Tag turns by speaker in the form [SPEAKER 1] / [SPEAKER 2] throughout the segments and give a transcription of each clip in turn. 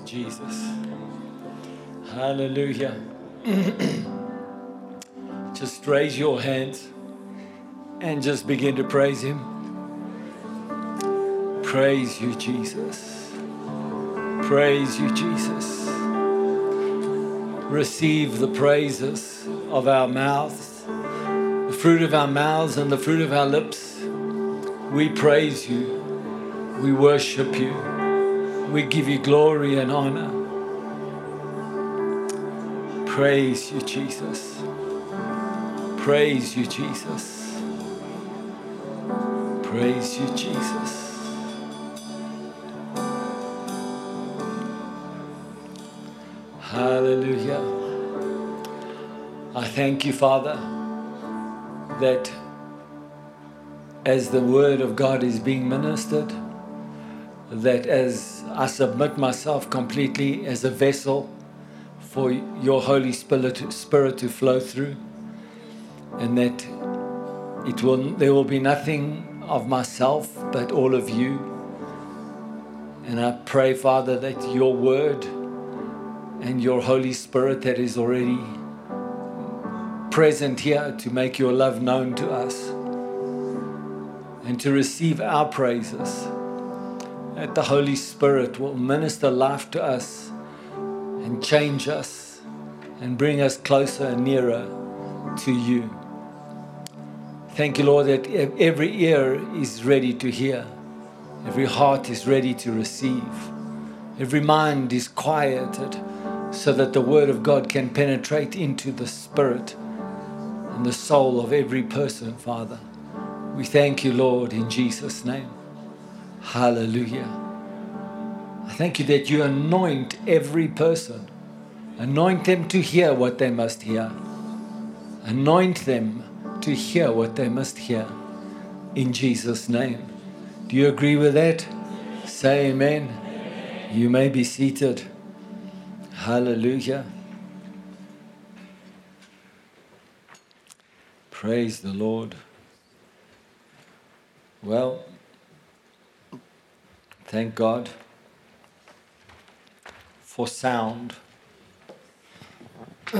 [SPEAKER 1] Jesus. Hallelujah. just raise your hands and just begin to praise Him. Praise you, Jesus. Praise you, Jesus. Receive the praises of our mouths, the fruit of our mouths and the fruit of our lips. We praise you. We worship you. We give you glory and honor. Praise you, Jesus. Praise you, Jesus. Praise you, Jesus. Hallelujah. I thank you, Father, that as the word of God is being ministered, that as I submit myself completely as a vessel for your Holy Spirit, Spirit to flow through, and that it will, there will be nothing of myself but all of you. And I pray, Father, that your word and your Holy Spirit that is already present here to make your love known to us and to receive our praises. That the Holy Spirit will minister life to us and change us and bring us closer and nearer to you. Thank you, Lord, that every ear is ready to hear, every heart is ready to receive, every mind is quieted so that the Word of God can penetrate into the spirit and the soul of every person, Father. We thank you, Lord, in Jesus' name. Hallelujah. I thank you that you anoint every person, anoint them to hear what they must hear, anoint them to hear what they must hear. In Jesus' name. Do you agree with that? Say amen. amen. You may be seated. Hallelujah. Praise the Lord. Well, thank God for sound.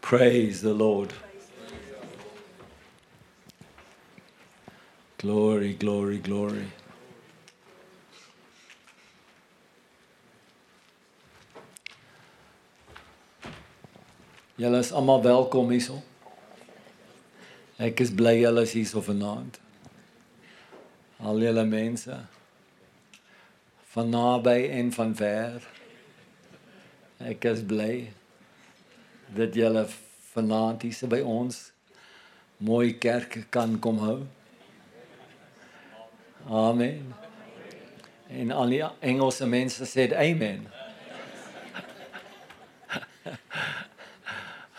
[SPEAKER 1] Praise the Lord. Glory, glory, glory. Julle is almal welkom hierso. Ek is bly julle is hierso vanaand. Al julle mense van naby en van ver. Ek is bly dat julle vanaand hier by ons mooi kerk kan kom hou. Amen. En al die Engelse mense sê amen.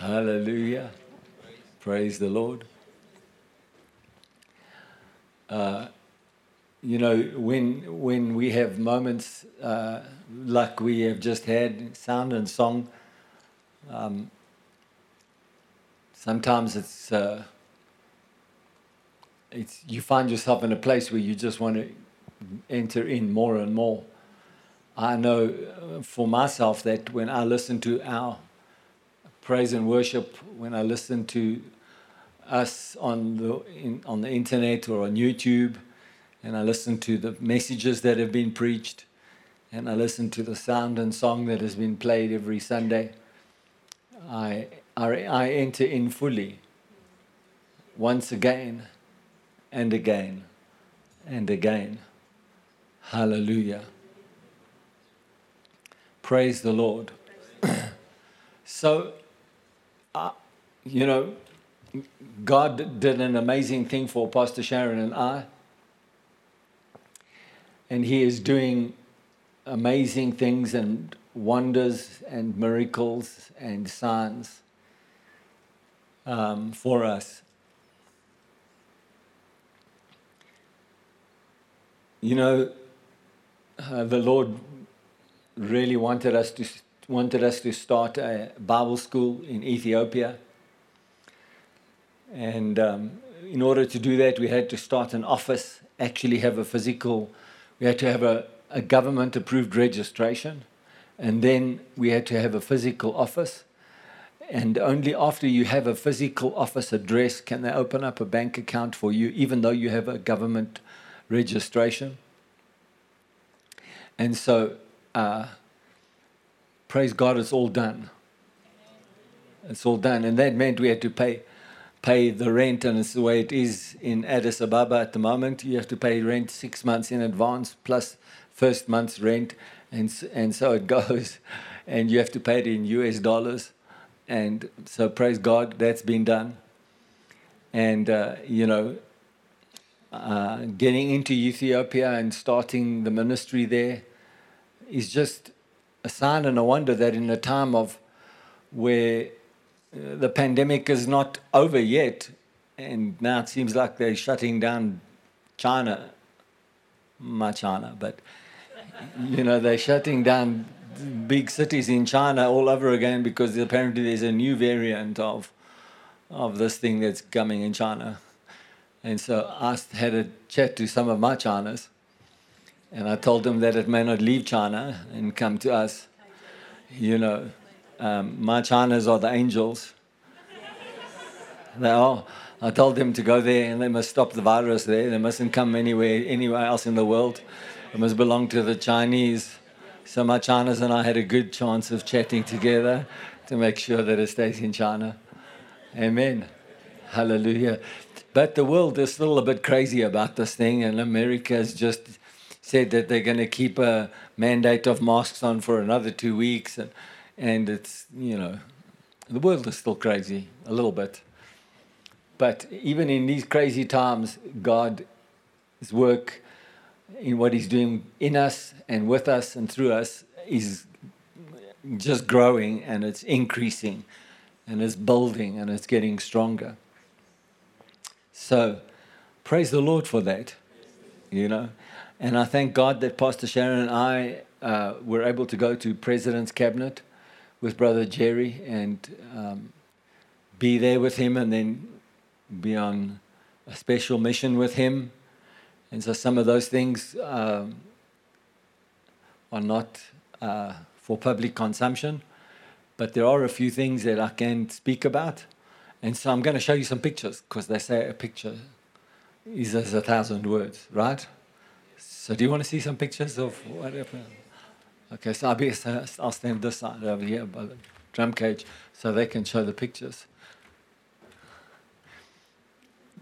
[SPEAKER 1] Hallelujah. Praise the Lord. Uh, you know, when when we have moments uh, like we have just had, sound and song, um, sometimes it's uh, it's you find yourself in a place where you just want to enter in more and more. I know uh, for myself that when I listen to our praise and worship when I listen to us on the in, on the internet or on YouTube, and I listen to the messages that have been preached, and I listen to the sound and song that has been played every Sunday. I I, I enter in fully. Once again, and again, and again. Hallelujah. Praise the Lord. so uh, you know, God did an amazing thing for Pastor Sharon and I. And He is doing amazing things and wonders and miracles and signs um, for us. You know, uh, the Lord really wanted us to wanted us to start a Bible school in Ethiopia. And um, in order to do that, we had to start an office, actually have a physical, we had to have a, a government approved registration. And then we had to have a physical office. And only after you have a physical office address can they open up a bank account for you, even though you have a government registration. And so, uh, praise God, it's all done. It's all done. And that meant we had to pay pay the rent, and it's the way it is in Addis Ababa at the moment. You have to pay rent six months in advance plus first month's rent, and and so it goes, and you have to pay it in U.S. dollars, and so praise God that's been done, and uh, you know, uh, getting into Ethiopia and starting the ministry there is just a sign and a wonder that in a time of where the pandemic is not over yet, and now it seems like they're shutting down China, my China, but you know they're shutting down big cities in China all over again because apparently there's a new variant of of this thing that's coming in China. And so I had a chat to some of my Chinas, and I told them that it may not leave China and come to us. You know, um, my Chinas are the angels. They are. I told them to go there and they must stop the virus there. They mustn't come anywhere anywhere else in the world. It must belong to the Chinese. So my Chinas and I had a good chance of chatting together to make sure that it stays in China. Amen. Hallelujah. But the world is still a bit crazy about this thing, and America has just said that they're going to keep a mandate of masks on for another two weeks. And and it's, you know, the world is still crazy a little bit. But even in these crazy times, God's work in what He's doing in us and with us and through us is just growing and it's increasing and it's building and it's getting stronger. So praise the Lord for that, you know. And I thank God that Pastor Sharon and I uh, were able to go to President's Cabinet with Brother Jerry and um, be there with him and then be on a special mission with him. And so some of those things um, are not uh, for public consumption, but there are a few things that I can speak about. And so I'm going to show you some pictures because they say a picture is as a thousand words, right? So do you want to see some pictures of whatever? Okay, so I'll, be, I'll stand this side over here by the drum cage so they can show the pictures.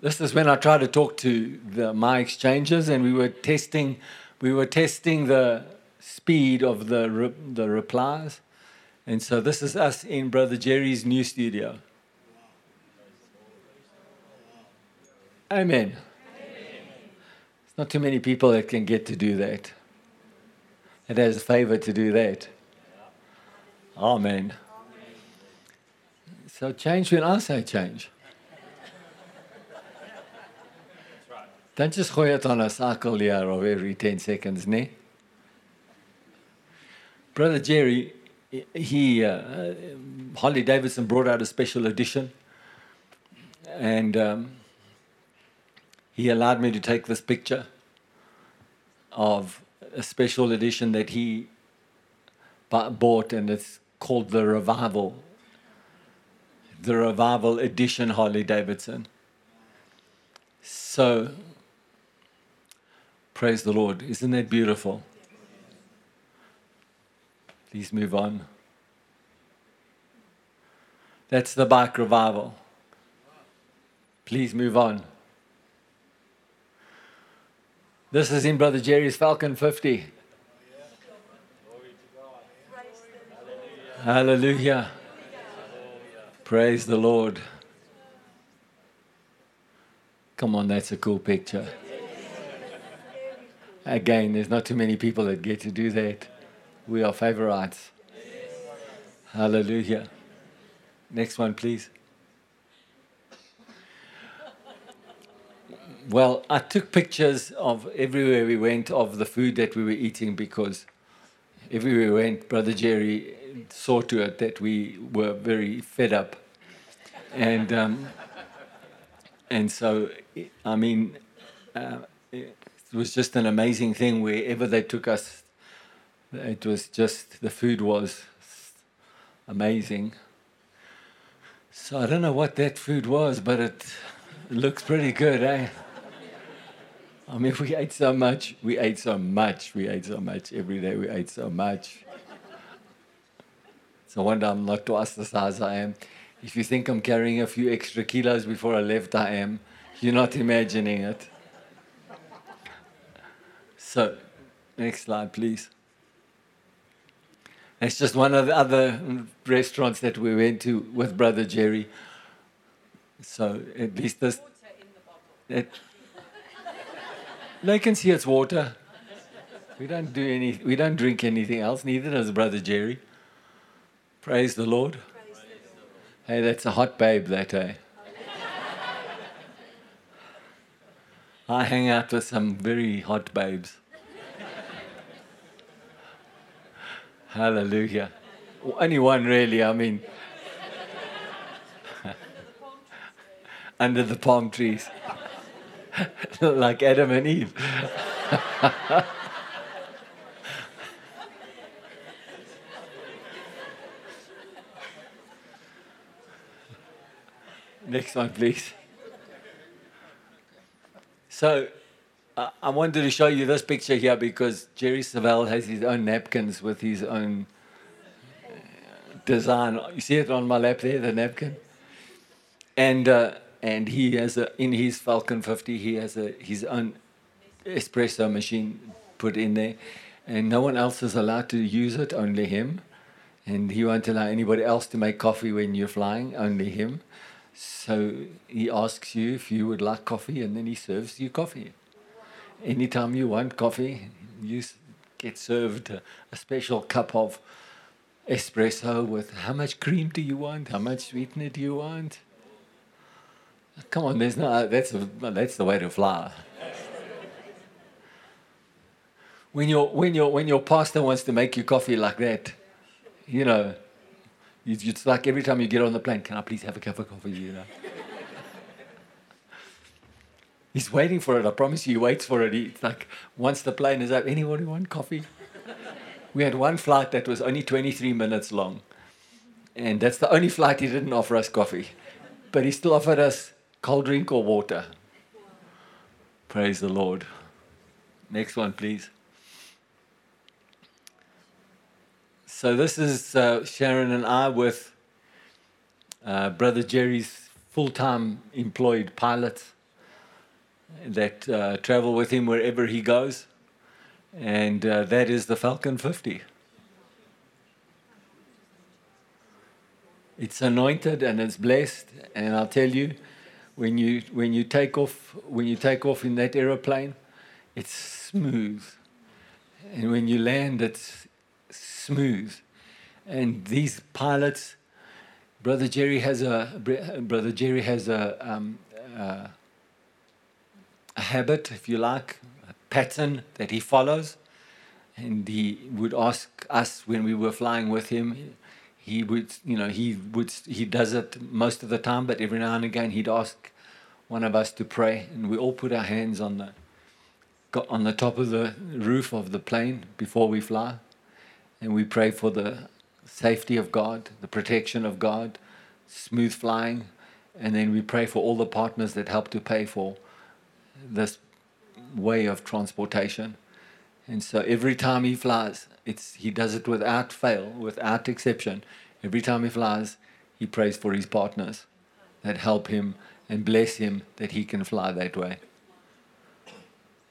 [SPEAKER 1] This is when I tried to talk to the, my exchanges, and we were testing, we were testing the speed of the re, the replies, and so this is us in Brother Jerry's new studio. Amen. Amen. It's not too many people that can get to do that. It has a favor to do that. Amen. So change when I say change. Don't just gooi it on a cycle here of every 10 seconds, ne? Brother Jerry, he, uh, Harley Davidson brought out a special edition and um, he allowed me to take this picture of a special edition that he bought, and it's called the Revival. The Revival Edition Harley Davidson. So, praise the Lord. Isn't that beautiful? Please move on. That's the bike revival. Please move on. This is in Brother Jerry's Falcon 50. Hallelujah. Praise the Lord. Come on, that's a cool picture. Again, there's not too many people that get to do that. We are favorites. Hallelujah. Next one, please. Well, I took pictures of everywhere we went of the food that we were eating because everywhere we went, Brother Jerry saw to it that we were very fed up. And um, and so, I mean, uh, it was just an amazing thing wherever they took us. It was just, the food was amazing. So I don't know what that food was, but it looks pretty good, eh? I mean, we ate so much. We ate so much. We ate so much. Every day we ate so much. So one wonder I'm not twice the size I am. If you think I'm carrying a few extra kilos before I left, I am. You're not imagining it. So, next slide, please. It's just one of the other restaurants that we went to with Brother Jerry. So at least this. It, they can see it's water. We don't do any. We don't drink anything else. Neither does Brother Jerry. Praise the Lord. Praise. Hey, that's a hot babe that day. I hang out with some very hot babes. Hallelujah. Only one, really. I mean, under the palm trees, like Adam and Eve. Next one, please. So, I wanted to show you this picture here because Jerry Savelle has his own napkins with his own uh, design. You see it on my lap there, the napkin? And, uh, and he has a, in his Falcon 50, he has a, his own espresso machine put in there. And no one else is allowed to use it, only him. And he won't allow anybody else to make coffee when you're flying, only him. So he asks you if you would like coffee, and then he serves you coffee. Anytime you want coffee, you get served a, a special cup of espresso with how much cream do you want? How much sweetener do you want? Come on, there's no that's that's the way to fly. when your when your when your pastor wants to make you coffee like that, you know, it's like every time you get on the plane, can I please have a cup of coffee? You know. He's waiting for it. I promise you, he waits for it. It's like once the plane is up, anybody want coffee? we had one flight that was only 23 minutes long, and that's the only flight he didn't offer us coffee, but he still offered us cold drink or water. Praise the Lord. Next one, please. So this is uh, Sharon and I with uh, Brother Jerry's full-time employed pilots that uh, travel with him wherever he goes, and uh, that is the Falcon 50. It's anointed and it's blessed, and I'll tell you, when you when you take off when you take off in that aeroplane, it's smooth, and when you land, it's smooth. And these pilots, Brother Jerry has a Brother Jerry has a, um, a, a habit, if you like, a pattern that he follows, and he would ask us when we were flying with him. He would, you know, he would, he does it most of the time, but every now and again he'd ask one of us to pray, and we all put our hands on the got on the top of the roof of the plane before we fly, and we pray for the safety of God, the protection of God, smooth flying, and then we pray for all the partners that help to pay for this way of transportation. And so every time he flies, it's he does it without fail, without exception. Every time he flies, he prays for his partners that help him and bless him that he can fly that way.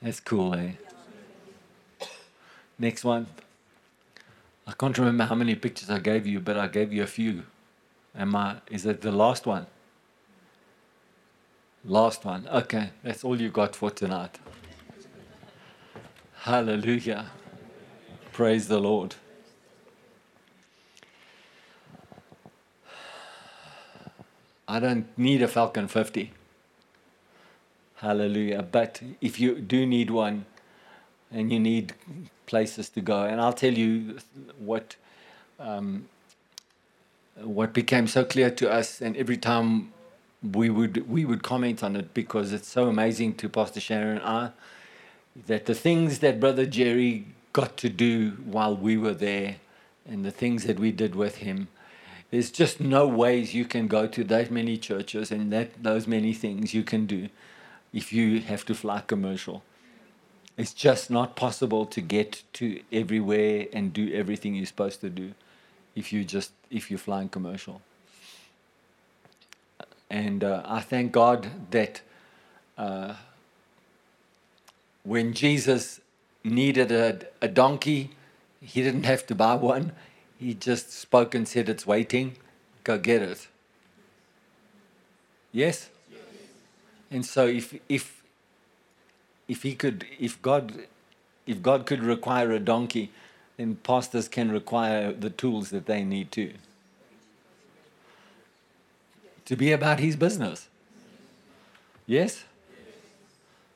[SPEAKER 1] That's cool, eh? Next one. I can't remember how many pictures I gave you, but I gave you a few. Am I, is it the last one? Last one. Okay, that's all you got for tonight. Hallelujah. Praise the Lord. I don't need a Falcon 50. Hallelujah. But if you do need one and you need places to go. And I'll tell you what um, what became so clear to us, and every time we would we would comment on it because it's so amazing to Pastor Sharon and I that the things that Brother Jerry got to do while we were there and the things that we did with him. There's just no ways you can go to that many churches and that those many things you can do if you have to fly commercial. It's just not possible to get to everywhere and do everything you're supposed to do if you just if you're flying commercial. And uh, I thank God that uh, when Jesus needed a, a donkey, he didn't have to buy one. He just spoke and said, It's waiting. Go get it. Yes? yes? And so if if if he could if God if God could require a donkey, then pastors can require the tools that they need to. To be about his business. Yes?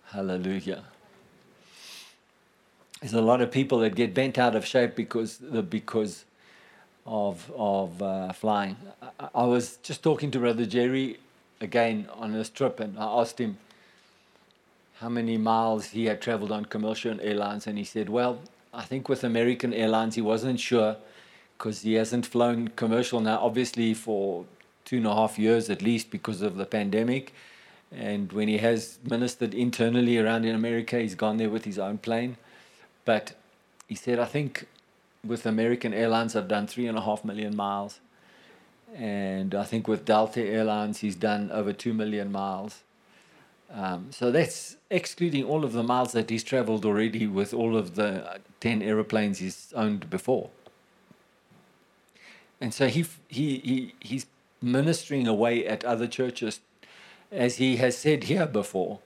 [SPEAKER 1] Hallelujah there's a lot of people that get bent out of shape because because of of uh, flying. I, I, was just talking to Brother Jerry again on this trip, and I asked him how many miles he had traveled on commercial airlines, and he said, "Well, I think with American Airlines he wasn't sure because he hasn't flown commercial now, obviously for two and a half years at least because of the pandemic." And when he has ministered internally around in America, he's gone there with his own plane but he said, I think with American Airlines, I've done three and a half million miles. And I think with Delta Airlines, he's done over two million miles. Um, so that's excluding all of the miles that he's traveled already with all of the 10 aeroplanes he's owned before. And so he, he, he, he's ministering away at other churches, as he has said here before.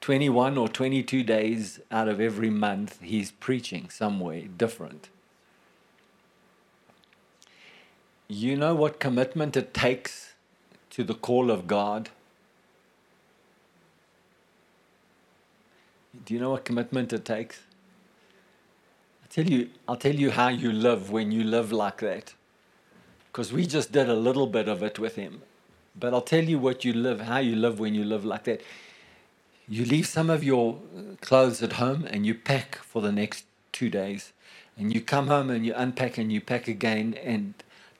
[SPEAKER 1] 21 or 22 days out of every month, he's preaching somewhere different. You know what commitment it takes to the call of God? Do you know what commitment it takes? I'll tell you, I'll tell you how you live when you live like that. Because we just did a little bit of it with him. But I'll tell you what you live, how you live when you live like that you leave some of your uh, clothes at home and you pack for the next two days. And you come home and you unpack and you pack again. And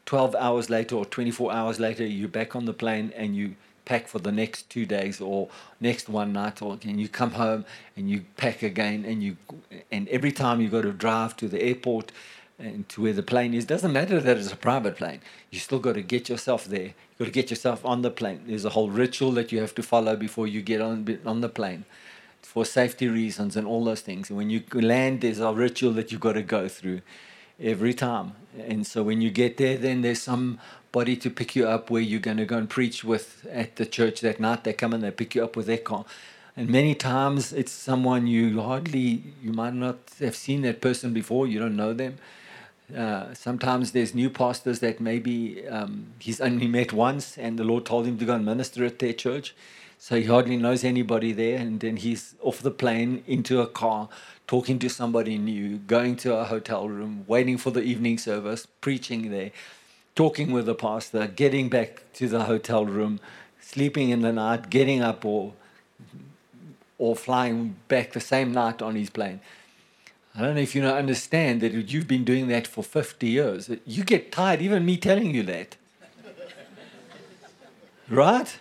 [SPEAKER 1] 12 hours later or 24 hours later, you're back on the plane and you pack for the next two days or next one night. Or, and you come home and you pack again. And, you, and every time you got to drive to the airport and to where the plane is. Doesn't matter that it's a private plane. You still got to get yourself there. You got to get yourself on the plane. There's a whole ritual that you have to follow before you get on on the plane, for safety reasons and all those things. And when you land, there's a ritual that you've got to go through every time. And so when you get there, then there's somebody to pick you up where you're going to go and preach with at the church that night. They come and they pick you up with their car. And many times it's someone you hardly, you might not have seen that person before. You don't know them uh, sometimes there's new pastors that maybe um, he's only met once and the Lord told him to go and minister at their church. So he hardly knows anybody there. And then he's off the plane into a car, talking to somebody new, going to a hotel room, waiting for the evening service, preaching there, talking with the pastor, getting back to the hotel room, sleeping in the night, getting up or, or flying back the same night on his plane. I don't know if you understand that you've been doing that for 50 years. You get tired, even me telling you that. right?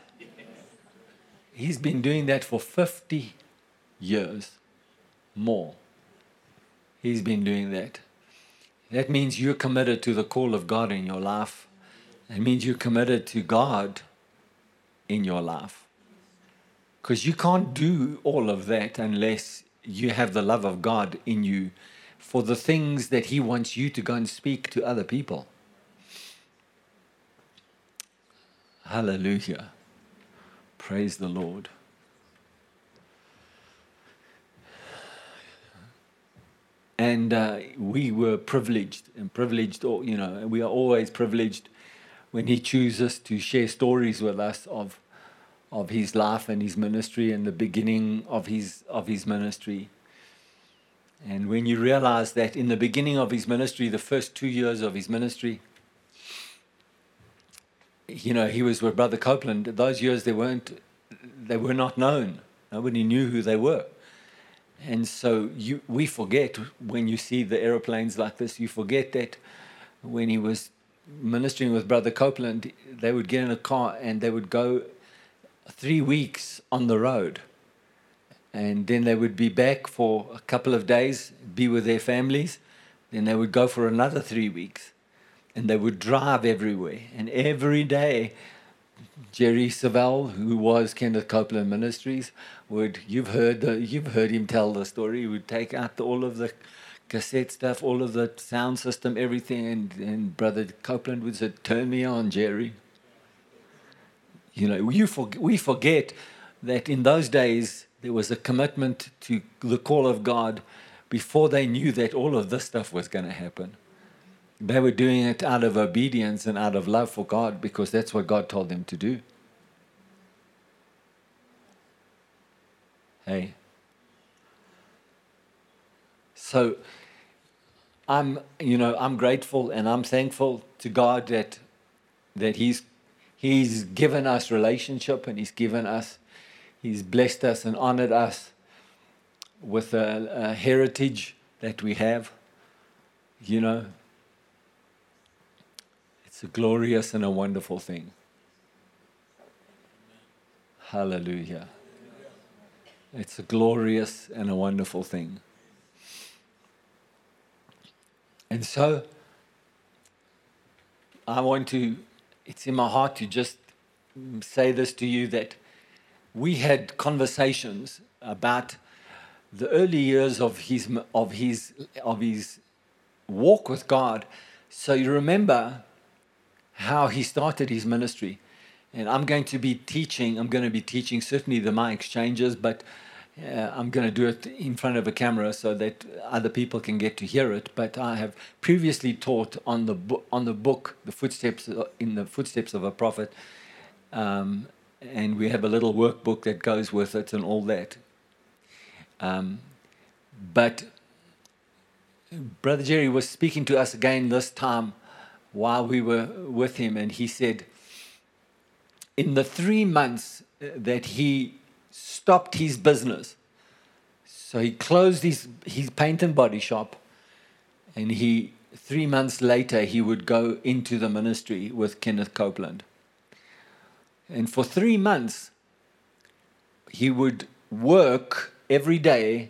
[SPEAKER 1] He's been doing that for 50 years more. He's been doing that. That means you're committed to the call of God in your life. It means you're committed to God in your life. Because you can't do all of that unless you have the love of God in you for the things that He wants you to go and speak to other people. Hallelujah. Praise the Lord. And uh, we were privileged, and privileged, or you know, we are always privileged when He chooses to share stories with us of of his life and his ministry and the beginning of his of his ministry. And when you realize that in the beginning of his ministry, the first two years of his ministry, you know, he was with Brother Copeland. Those years they weren't, they were not known. Nobody knew who they were. And so you, we forget when you see the aeroplanes like this, you forget that when he was ministering with Brother Copeland, they would get in a car and they would go three weeks on the road. And then they would be back for a couple of days, be with their families. Then they would go for another three weeks. And they would drive everywhere. And every day, Jerry Savelle, who was Kenneth Copeland Ministries, would you've heard the, you've heard him tell the story. He would take out all of the cassette stuff, all of the sound system, everything, and, and Brother Copeland would say, "Turn me on, Jerry." You know, you for, we forget that in those days there was a commitment to the call of God before they knew that all of this stuff was going to happen. They were doing it out of obedience and out of love for God because that's what God told them to do. Hey. So I'm, you know, I'm grateful and I'm thankful to God that that He's He's given us relationship and He's given us, He's blessed us and honored us with a, a heritage that we have. You know, it's a glorious and a wonderful thing. Hallelujah. It's a glorious and a wonderful thing. And so, I want to, it's in my heart to just say this to you that we had conversations about the early years of his, of his, of his walk with God. So you remember how he started his ministry. And I'm going to be teaching, I'm going to be teaching certainly the My Exchanges, but uh, I'm going to do it in front of a camera so that other people can get to hear it. But I have previously taught on the, bo- on the book, The Footsteps uh, in the Footsteps of a Prophet. Um, and we have a little workbook that goes with it and all that. Um, but Brother Jerry was speaking to us again this time while we were with him, and he said, in the three months that he stopped his business, so he closed his, his paint and body shop, and he three months later he would go into the ministry with Kenneth Copeland. And for three months, he would work every day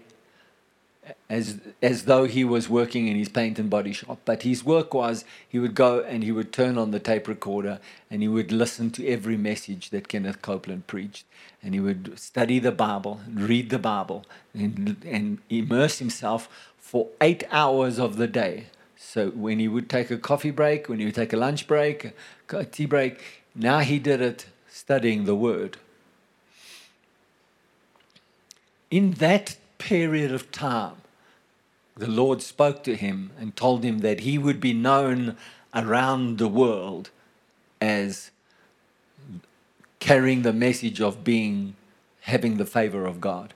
[SPEAKER 1] as, as though he was working in his paint and body shop. But his work was he would go and he would turn on the tape recorder and he would listen to every message that Kenneth Copeland preached. And he would study the Bible, read the Bible, and, and immerse himself for eight hours of the day. So when he would take a coffee break, when he would take a lunch break, a tea break, now he did it studying the Word. In that period of time, the Lord spoke to him and told him that he would be known around the world as carrying the message of being having the favor of God.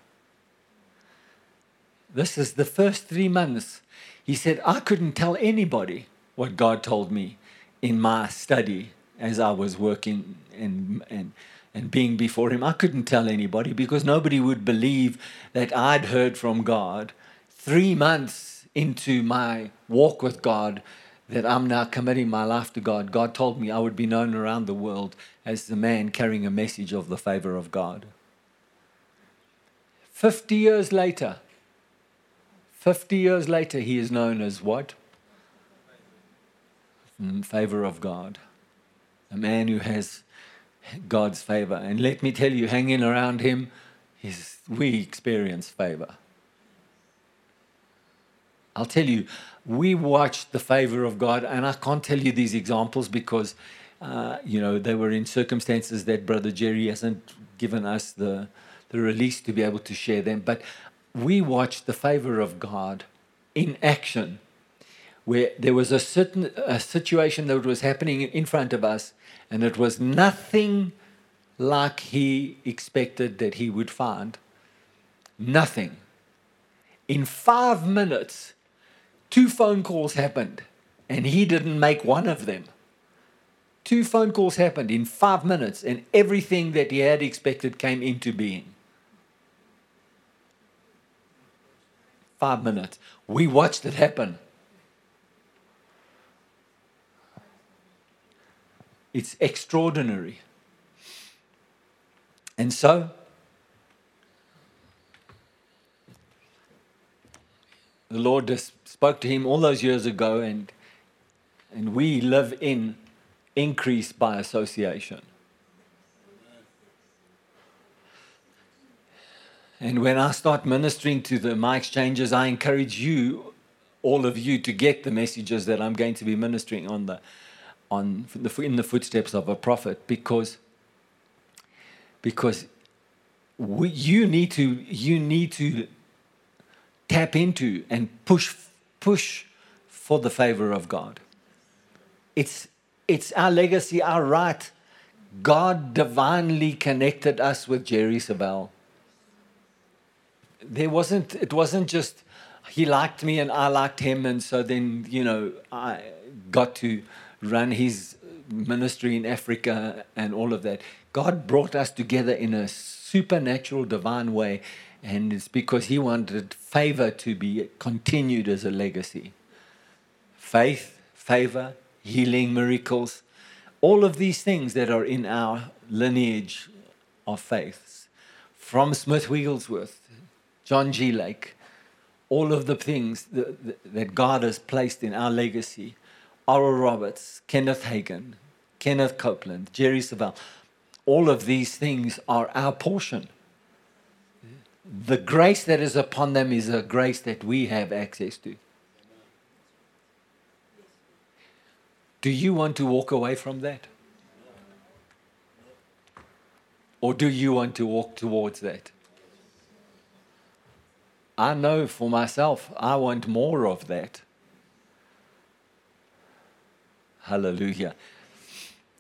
[SPEAKER 1] This is the first three months. He said, I couldn't tell anybody what God told me in my study as I was working and, and and being before Him. I couldn't tell anybody because nobody would believe that I'd heard from God three months into my walk with God that I'm now committing my life to God. God told me I would be known around the world as the man carrying a message of the favor of God. 50 years later, 50 years later, he is known as what? In favor of God. A man who has God's favor. And let me tell you, hanging around Him, is, we experience favor. I'll tell you, we watched the favor of God, and I can't tell you these examples because, uh, you know, they were in circumstances that Brother Jerry hasn't given us the, the release to be able to share them. But we watched the favor of God in action, where there was a certain a situation that was happening in front of us, and it was nothing like he expected that he would find. Nothing. In five minutes, two phone calls happened, and he didn't make one of them. Two phone calls happened in five minutes, and everything that he had expected came into being. Five minutes. We watched it happen. It's extraordinary. And so, the Lord just spoke to him all those years ago, and, and we live in increase by association. And when I start ministering to the my exchanges, I encourage you, all of you, to get the messages that I'm going to be ministering on the, on the, in the footsteps of a prophet, because, because we, you need to you need to tap into and push push for the favor of God. It's it's our legacy, our right. God divinely connected us with Jerry Savelle. There wasn't, it wasn't just he liked me and I liked him, and so then, you know, I got to run his ministry in Africa and all of that. God brought us together in a supernatural, divine way, and it's because he wanted favor to be continued as a legacy. Faith, favor, healing, miracles, all of these things that are in our lineage of faiths. From Smith Wigglesworth, John G. Lake, all of the things that, that God has placed in our legacy. Oral Roberts, Kenneth Hagin, Kenneth Copeland, Jerry Savelle, all of these things are our portion. The grace that is upon them is a grace that we have access to. Do you want to walk away from that? Or do you want to walk towards that? I know for myself, I want more of that. Hallelujah.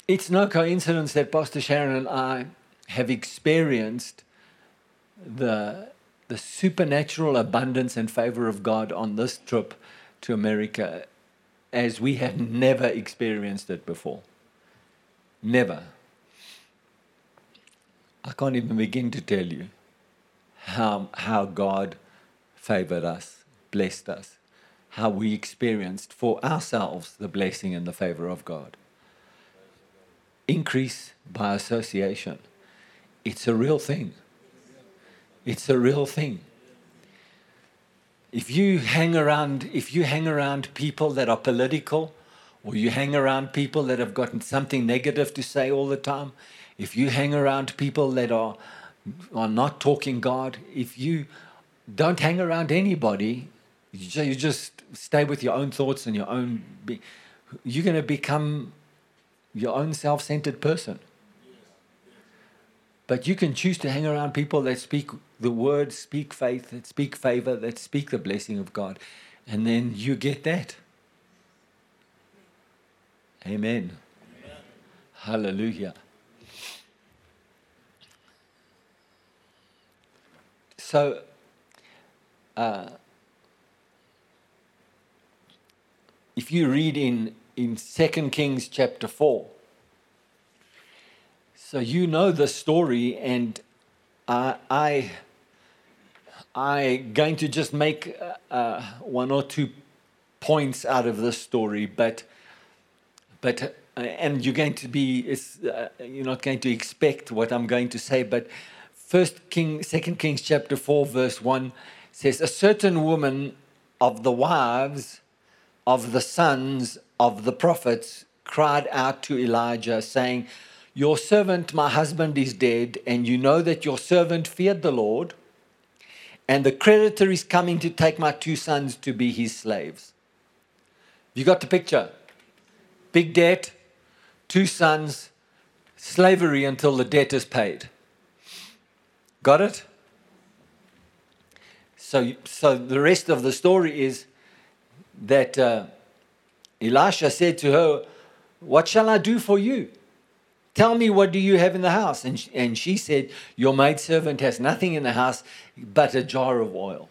[SPEAKER 1] It's no coincidence that Pastor Sharon and I have experienced the, the supernatural abundance and favor of God on this trip to America as we had never experienced it before. Never. I can't even begin to tell you how, how God favored us, blessed us, how we experienced for ourselves the blessing and the favor of God. Increase by association. It's a real thing. It's a real thing if you hang around if you hang around people that are political or you hang around people that have gotten something negative to say all the time if you hang around people that are are not talking god if you don't hang around anybody you just stay with your own thoughts and your own Be- you're going to become your own self-centered person but you can choose to hang around people that speak the word, speak faith, that speak favor, that speak the blessing of God. And then you get that. Amen. Amen. Hallelujah. So, uh, if you read in, in 2 Kings chapter 4, so you know the story, and I I going to just make uh, uh, one or two points out of this story, but but uh, and you're going to be uh, you're not going to expect what I'm going to say, but First King, Second Kings chapter four, verse one says, "A certain woman of the wives of the sons of the prophets cried out to Elijah, saying." Your servant, my husband, is dead, and you know that your servant feared the Lord, and the creditor is coming to take my two sons to be his slaves. You got the picture? Big debt, two sons, slavery until the debt is paid. Got it? So, so the rest of the story is that uh, Elisha said to her, What shall I do for you? Tell me, what do you have in the house? And, and she said, Your maidservant has nothing in the house but a jar of oil.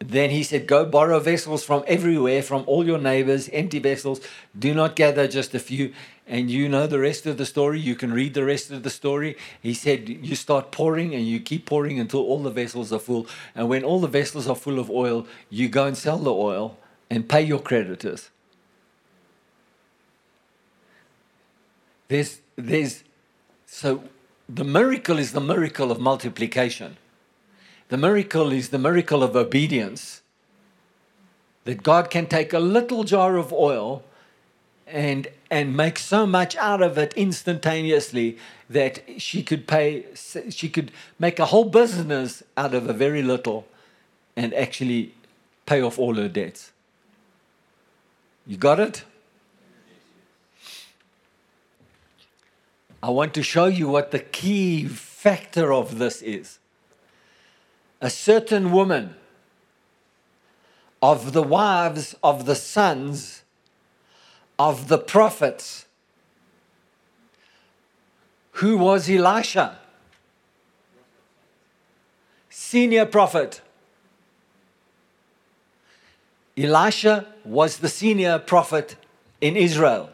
[SPEAKER 1] then he said, Go borrow vessels from everywhere, from all your neighbors, empty vessels. Do not gather just a few. And you know the rest of the story. You can read the rest of the story. He said, You start pouring and you keep pouring until all the vessels are full. And when all the vessels are full of oil, you go and sell the oil and pay your creditors. There's, there's, so the miracle is the miracle of multiplication. The miracle is the miracle of obedience. That God can take a little jar of oil and, and make so much out of it instantaneously that she could pay, she could make a whole business out of a very little and actually pay off all her debts. You got it? I want to show you what the key factor of this is a certain woman of the wives of the sons of the prophets. Who was Elisha? Senior prophet. Elisha was the senior prophet in Israel.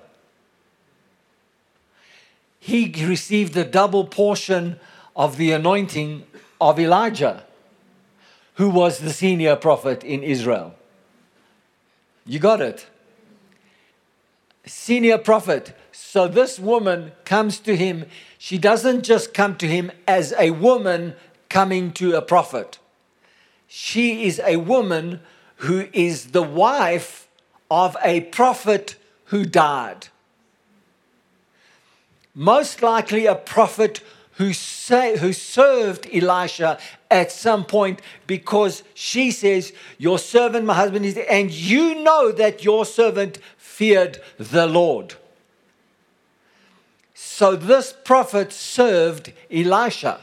[SPEAKER 1] He received a double portion of the anointing of Elijah who was the senior prophet in Israel. You got it? Senior prophet. So this woman comes to him. She doesn't just come to him as a woman coming to a prophet. She is a woman who is the wife of a prophet who died. Most likely a prophet who, say, who served Elisha at some point because she says, Your servant, my husband, is and you know that your servant feared the Lord. So this prophet served Elisha.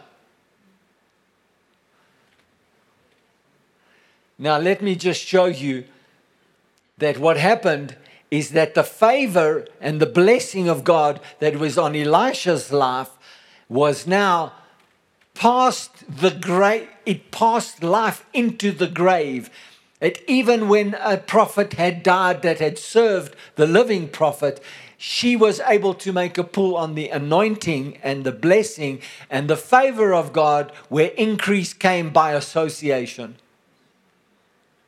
[SPEAKER 1] Now, let me just show you that what happened is that the favor and the blessing of God that was on Elisha's life was now past the grave, it passed life into the grave. It, even when a prophet had died that had served the living prophet, she was able to make a pull on the anointing and the blessing and the favor of God, where increase came by association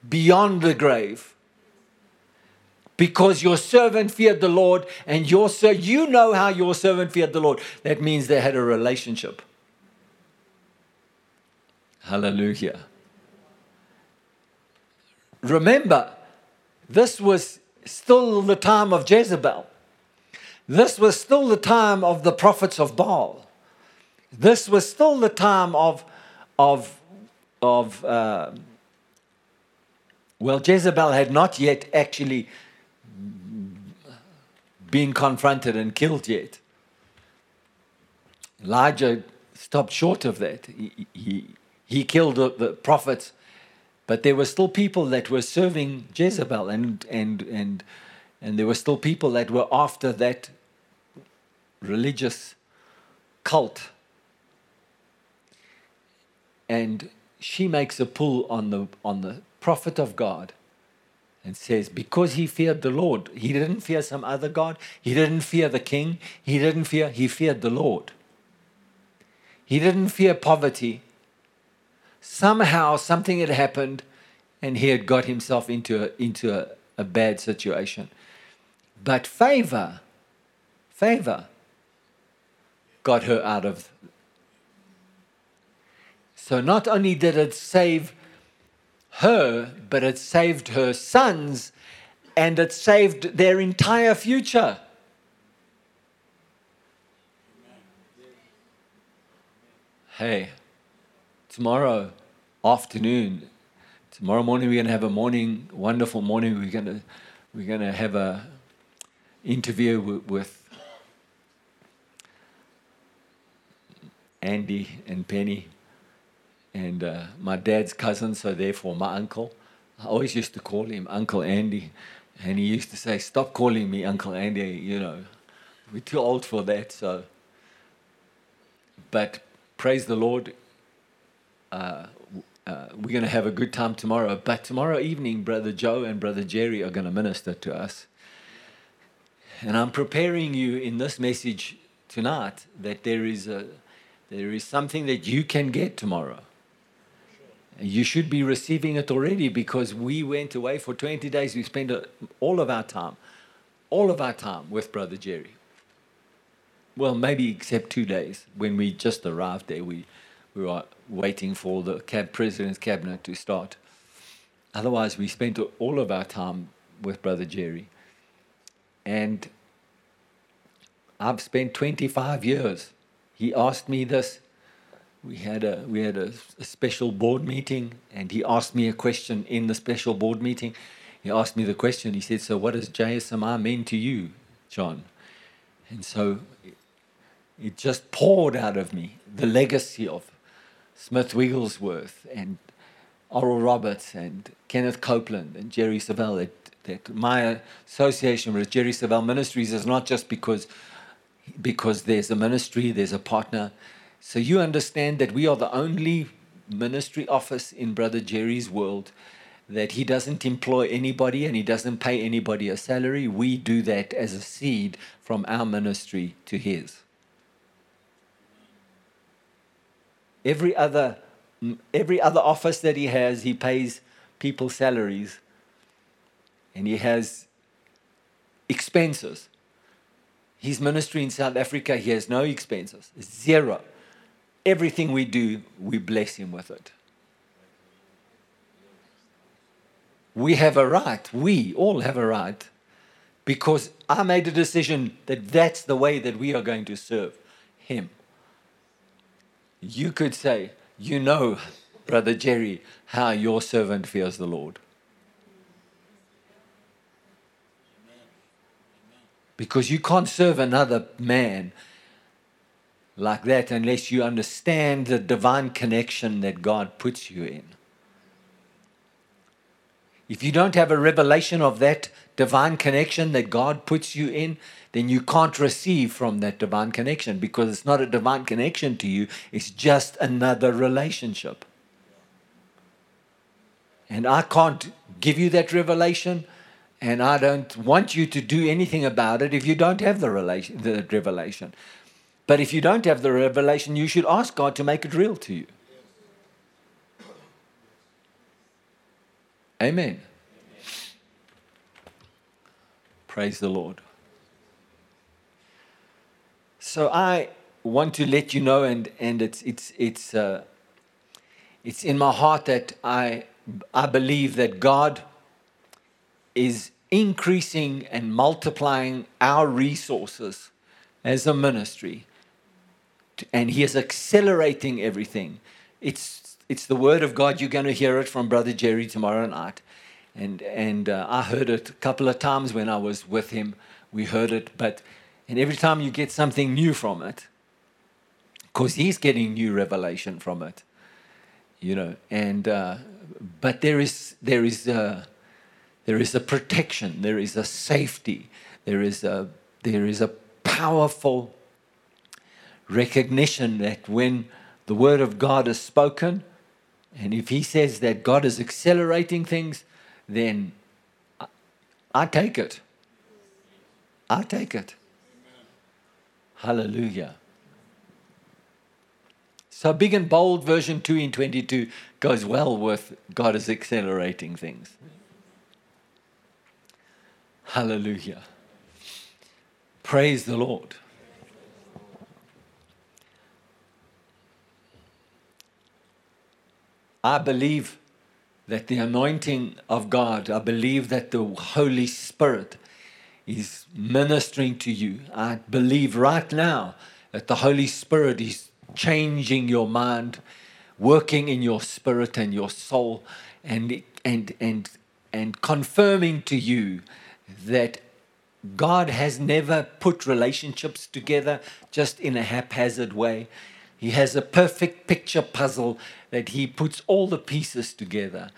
[SPEAKER 1] beyond the grave because your servant feared the Lord and your ser- you know how your servant feared the Lord. That means they had a relationship. Hallelujah. Remember, this was still the time of Jezebel. This was still the time of the prophets of Baal. This was still the time of, of, of uh, well, Jezebel had not yet actually been confronted and killed yet. Elijah stopped short of that. He, he, he killed the, the prophets, but there were still people that were serving Jezebel, and, and, and, and there were still people that were after that religious cult. And she makes a pull on the, on the prophet of God and says, because he feared the Lord, he didn't fear some other God, he didn't fear the king, he didn't fear, he feared the Lord. He didn't fear poverty. Somehow something had happened and he had got himself into a, into a, a bad situation. But favor, favor got her out of. So not only did it save her, but it saved her sons and it saved their entire future. Hey, tomorrow afternoon, tomorrow morning we're going to have a morning, wonderful morning. We're going to we're going to have a interview with, with Andy and Penny and uh, my dad's cousin, so therefore my uncle. I always used to call him Uncle Andy, and he used to say, "Stop calling me Uncle Andy." You know, we're too old for that. So, but praise the Lord. Uh, uh, we're going to have a good time tomorrow. But tomorrow evening, Brother Joe and Brother Jerry are going to minister to us. And I'm preparing you in this message tonight that there is, a, there is something that you can get tomorrow. You should be receiving it already because we went away for 20 days. We spent all of our time, all of our time with Brother Jerry. Well, maybe except two days when we just arrived there. We, we are waiting for the cab, president's cabinet to start. Otherwise, we spent all of our time with Brother Jerry. And I've spent 25 years. He asked me this we had a we had a, a, special board meeting and he asked me a question in the special board meeting he asked me the question he said so what does JSMI mean to you John and so it, it just poured out of me the legacy of Smith Wigglesworth and Oral Roberts and Kenneth Copeland and Jerry Savelle that, that my association with Jerry Savelle Ministries is not just because because there's a ministry there's a partner so you understand that we are the only ministry office in Brother Jerry's world that he doesn't employ anybody and he doesn't pay anybody a salary. We do that as a seed from our ministry to his. Every other, every other office that he has, he pays people salaries and he has expenses. His ministry in South Africa, he has no expenses, zero everything we do, we bless Him with it. We have a right, we all have a right, because I made a decision that that's the way that we are going to serve Him. You could say, You know, Brother Jerry, how your servant fears the Lord. Because you can't serve another man like that unless you understand the divine connection that God puts you in. If you don't have a revelation of that divine connection that God puts you in, then you can't receive from that divine connection because it's not a divine connection to you, it's just another relationship. And I can't give you that revelation, and I don't want you to do anything about it if you don't have the, relation, the revelation. But if you don't have the revelation, you should ask God to make it real to you. Amen. Praise the Lord. So I want to let you know, and, and it's, it's, it's, uh, it's in my heart that I, I believe that God is increasing and multiplying our resources as a ministry and he is accelerating everything. It's, it's the word of God. You're going to hear it from Brother Jerry tomorrow night. And, and uh, I heard it a couple of times when I was with him. We heard it, but and every time you get something new from it, because he's getting new revelation from it, you know. And uh, but there is there is a, there is a protection, there is a safety, there is a there is a powerful recognition that when the word of God is spoken, and if he says that God is accelerating things, then I, I take it. I take it. Hallelujah. So, big and bold version 2 in 22 goes well with God is accelerating things. Hallelujah. Praise the Lord. I believe that the anointing of God, I believe that the Holy Spirit is ministering to you. I believe right now that the Holy Spirit is changing your mind, working in your spirit and your soul, and, and, and, and confirming to you that God has never put relationships together just in a haphazard way. He has a perfect picture puzzle that he puts all the pieces together.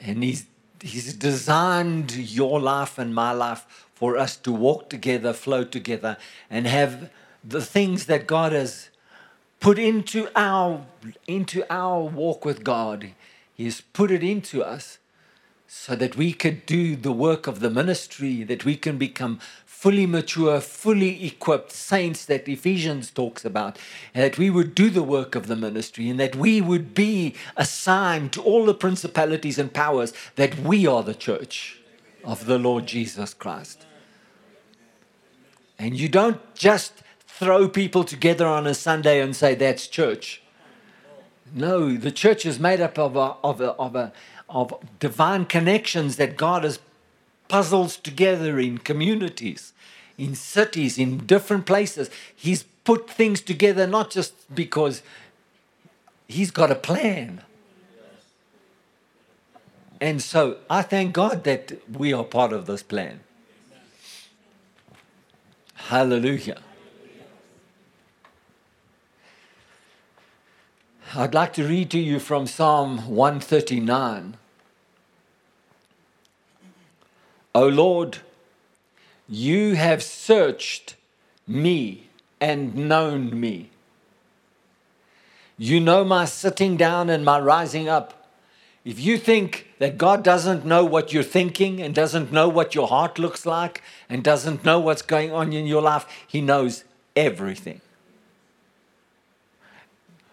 [SPEAKER 1] And he's, he's designed your life and my life for us to walk together, flow together, and have the things that God has put into our, into our walk with God. He has put it into us so that we could do the work of the ministry, that we can become fully mature, fully equipped saints that Ephesians talks about, and that we would do the work of the ministry, and that we would be assigned to all the principalities and powers that we are the church of the Lord Jesus Christ. And you don't just throw people together on a Sunday and say that's church. No, the church is made up of a, of a, of a, of divine connections that God has puzzles together in communities, in cities, in different places. He's put things together not just because He's got a plan. And so I thank God that we are part of this plan. Hallelujah. I'd like to read to you from Psalm 139. O Lord, you have searched me and known me. You know my sitting down and my rising up. If you think that God doesn't know what you're thinking and doesn't know what your heart looks like and doesn't know what's going on in your life, He knows everything.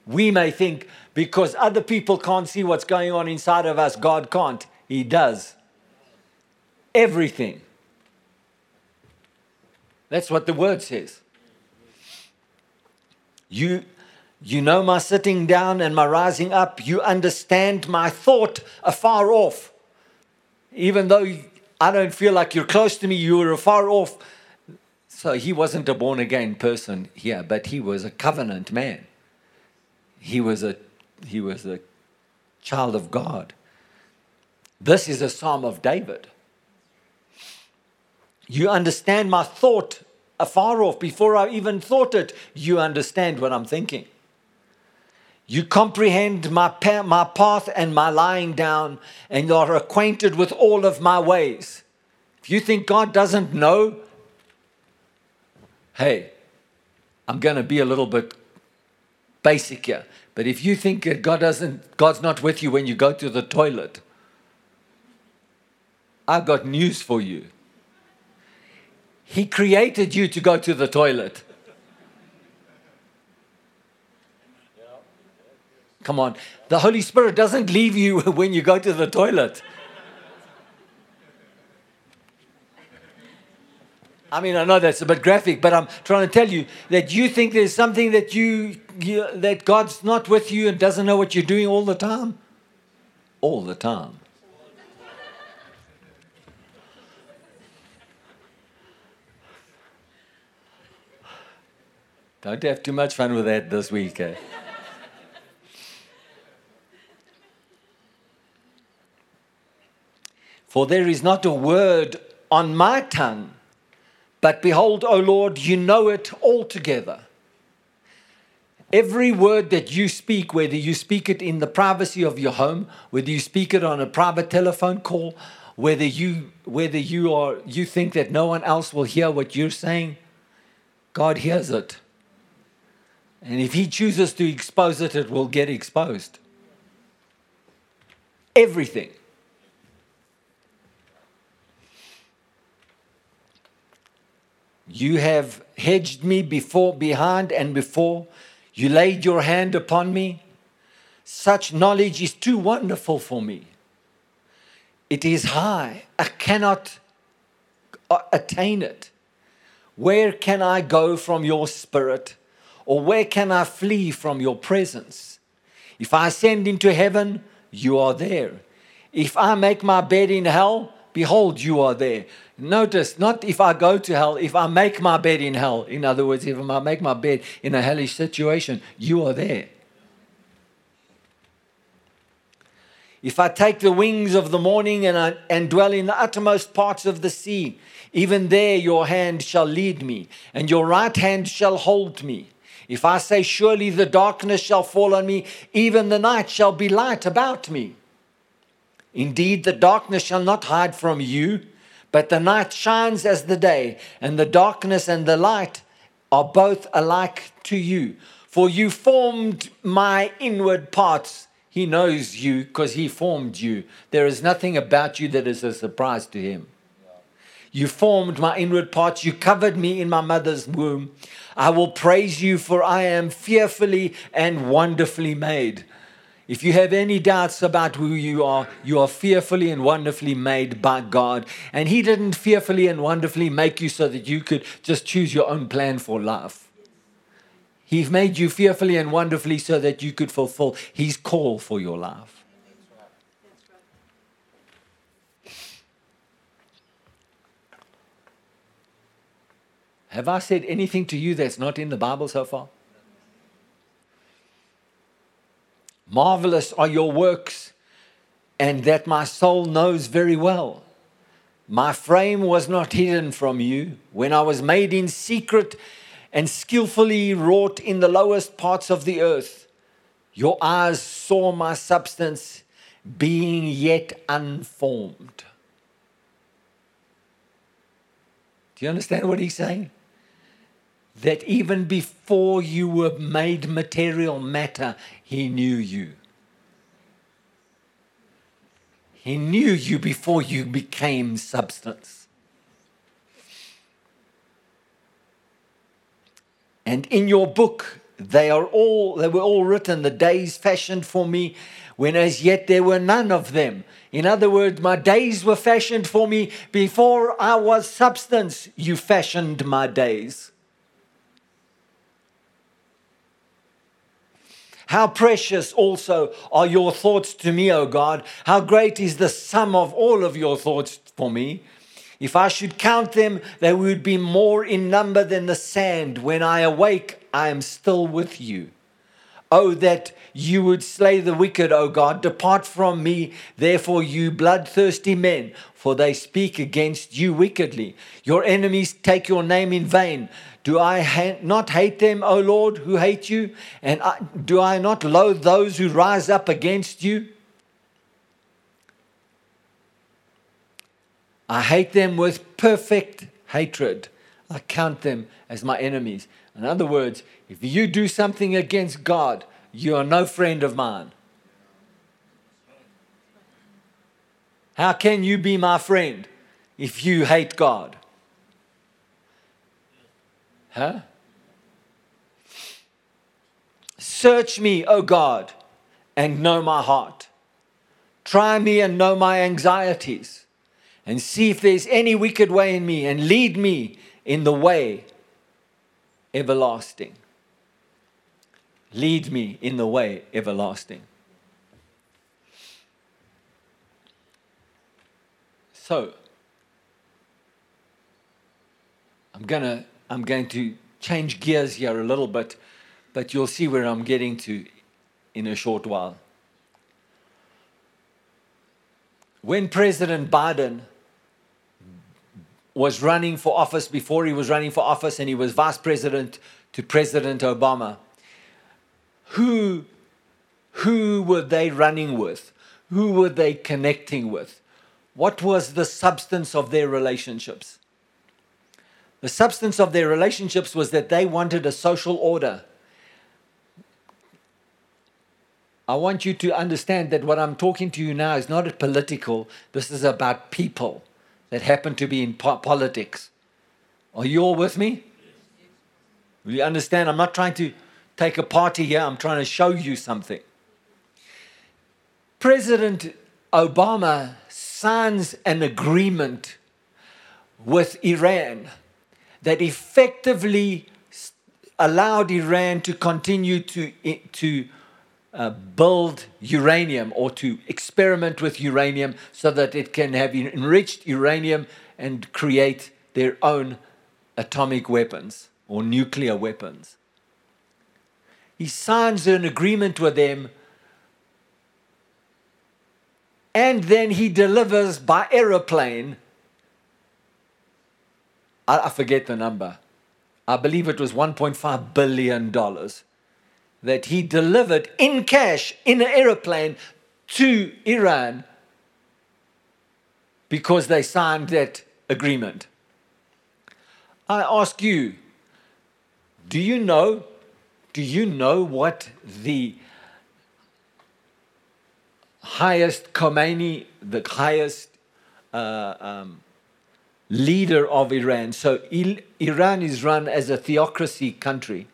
[SPEAKER 1] We may think because other people can't see what's going on inside of us, God can't. He does everything. That's what the word says. You, you know my sitting down and my rising up. You understand my thought afar off. Even though I don't feel like you're close to me, you are afar off. So he wasn't a born again person here, but he was a covenant man. He was a, he was a child of God. This is a psalm of David. You understand my thought afar off before I even thought it. You understand what I'm thinking. You comprehend my, pa- my path and my lying down, and you are acquainted with all of my ways. If you think God doesn't know, hey, I'm going to be a little bit basic here. But if you think God doesn't, God's not with you when you go to the toilet, I've got news for you. He created you to go to the toilet. Come on. The Holy Spirit doesn't leave you when you go to the toilet. I mean, I know that's a bit graphic, but I'm trying to tell you that you think there's something that you, you that God's not with you and doesn't know what you're doing all the time. All the time. Don't have too much fun with that this week. Eh? For there is not a word on my tongue, but behold, O Lord, you know it altogether. Every word that you speak, whether you speak it in the privacy of your home, whether you speak it on a private telephone call, whether you whether you are you think that no one else will hear what you're saying, God hears it. And if he chooses to expose it, it will get exposed. Everything. You have hedged me before, behind, and before. You laid your hand upon me. Such knowledge is too wonderful for me. It is high. I cannot uh, attain it. Where can I go from your spirit? Or where can I flee from your presence? If I ascend into heaven, you are there. If I make my bed in hell, behold, you are there. Notice, not if I go to hell, if I make my bed in hell. In other words, if I make my bed in a hellish situation, you are there. If I take the wings of the morning and, I, and dwell in the uttermost parts of the sea, even there your hand shall lead me, and your right hand shall hold me. If I say, Surely the darkness shall fall on me, even the night shall be light about me. Indeed, the darkness shall not hide from you, but the night shines as the day, and the darkness and the light are both alike to you. For you formed my inward parts. He knows you because He formed you. There is nothing about you that is a surprise to Him. You formed my inward parts. You covered me in my mother's womb. I will praise you, for I am fearfully and wonderfully made. If you have any doubts about who you are, you are fearfully and wonderfully made by God. And He didn't fearfully and wonderfully make you so that you could just choose your own plan for life. He's made you fearfully and wonderfully so that you could fulfill His call for your life. Have I said anything to you that's not in the Bible so far? Marvelous are your works, and that my soul knows very well. My frame was not hidden from you when I was made in secret and skillfully wrought in the lowest parts of the earth. Your eyes saw my substance being yet unformed. Do you understand what he's saying? That even before you were made material matter, he knew you. He knew you before you became substance. And in your book, they are all they were all written the days fashioned for me when as yet there were none of them in other words my days were fashioned for me before i was substance you fashioned my days How precious also are your thoughts to me, O God. How great is the sum of all of your thoughts for me. If I should count them, they would be more in number than the sand. When I awake, I am still with you. Oh, that you would slay the wicked, O God. Depart from me, therefore, you bloodthirsty men, for they speak against you wickedly. Your enemies take your name in vain. Do I ha- not hate them, O Lord, who hate you? And I, do I not loathe those who rise up against you? I hate them with perfect hatred. I count them as my enemies. In other words, if you do something against God, you are no friend of mine. How can you be my friend if you hate God? Huh? Search me, O God, and know my heart. Try me and know my anxieties, and see if there's any wicked way in me, and lead me in the way everlasting. Lead me in the way everlasting. So, I'm to I'm going to change gears here a little bit, but you'll see where I'm getting to in a short while. When President Biden was running for office, before he was running for office, and he was vice president to President Obama, who, who were they running with? Who were they connecting with? What was the substance of their relationships? The substance of their relationships was that they wanted a social order. I want you to understand that what I'm talking to you now is not political, this is about people that happen to be in po- politics. Are you all with me? You understand? I'm not trying to take a party here, I'm trying to show you something. President Obama signs an agreement with Iran that effectively allowed Iran to continue to, to uh, build uranium or to experiment with uranium so that it can have enriched uranium and create their own atomic weapons or nuclear weapons. He signs an agreement with them and then he delivers by aeroplane I, I forget the number. I believe it was $1.5 billion that he delivered in cash in an aeroplane to Iran because they signed that agreement. I ask you, do you know do you know what the highest Khomeini, the highest uh, um, leader of Iran. So Il- Iran is run as a theocracy country.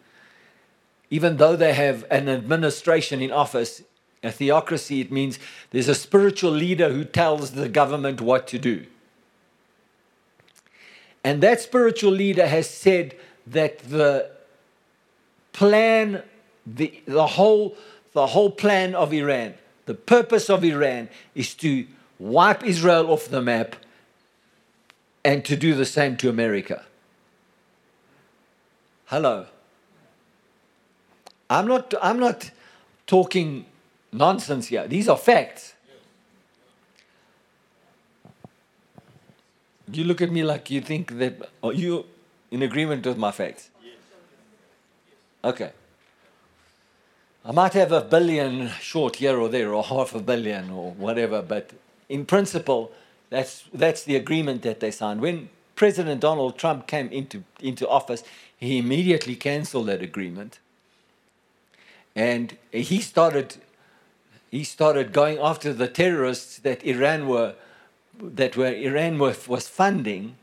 [SPEAKER 1] Even though they have an administration in office, a theocracy, it means there's a spiritual leader who tells the government what to do. And that spiritual leader has said that the plan, the, the, whole, the whole plan of Iran, the purpose of Iran is to wipe Israel off the map and to do the same to America. Hello. I'm not, I'm not talking nonsense here. These are facts. You look at me like you think that are you in agreement with my facts? Okay. I might have a billion short here or there, or half a billion, or whatever, but in principle, that's, that's the agreement that they signed. When President Donald Trump came into, into office, he immediately canceled that agreement. And he started, he started going after the terrorists that Iran were that were Iran was, was funding.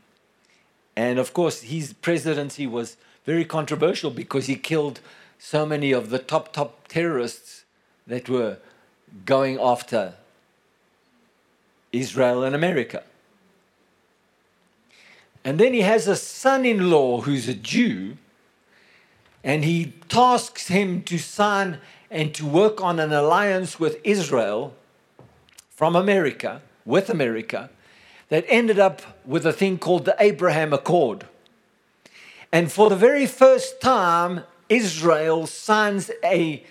[SPEAKER 1] And of course, his presidency was very controversial because he killed so many of the top, top terrorists that were going after Israel and America. And then he has a son in law who's a Jew, and he tasks him to sign and to work on an alliance with Israel from America with America that ended up with a thing called the Abraham Accord. And for the very first time, Israel signs a,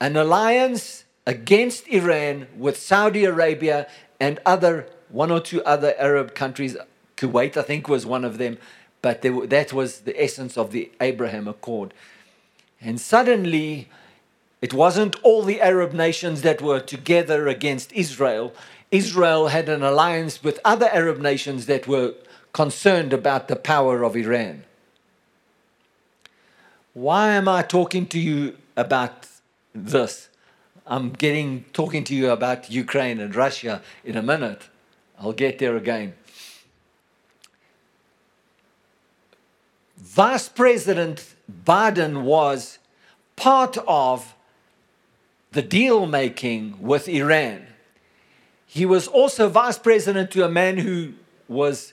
[SPEAKER 1] an alliance against Iran with Saudi Arabia and other one or two other Arab countries. Kuwait, I think, was one of them, but were, that was the essence of the Abraham Accord. And suddenly, it wasn't all the Arab nations that were together against Israel. Israel had an alliance with other Arab nations that were concerned about the power of Iran. Why am I talking to you about this? I'm getting talking to you about Ukraine and Russia in a minute. I'll get there again. Vice President Biden was part of the deal making with Iran. He was also vice president to a man who was,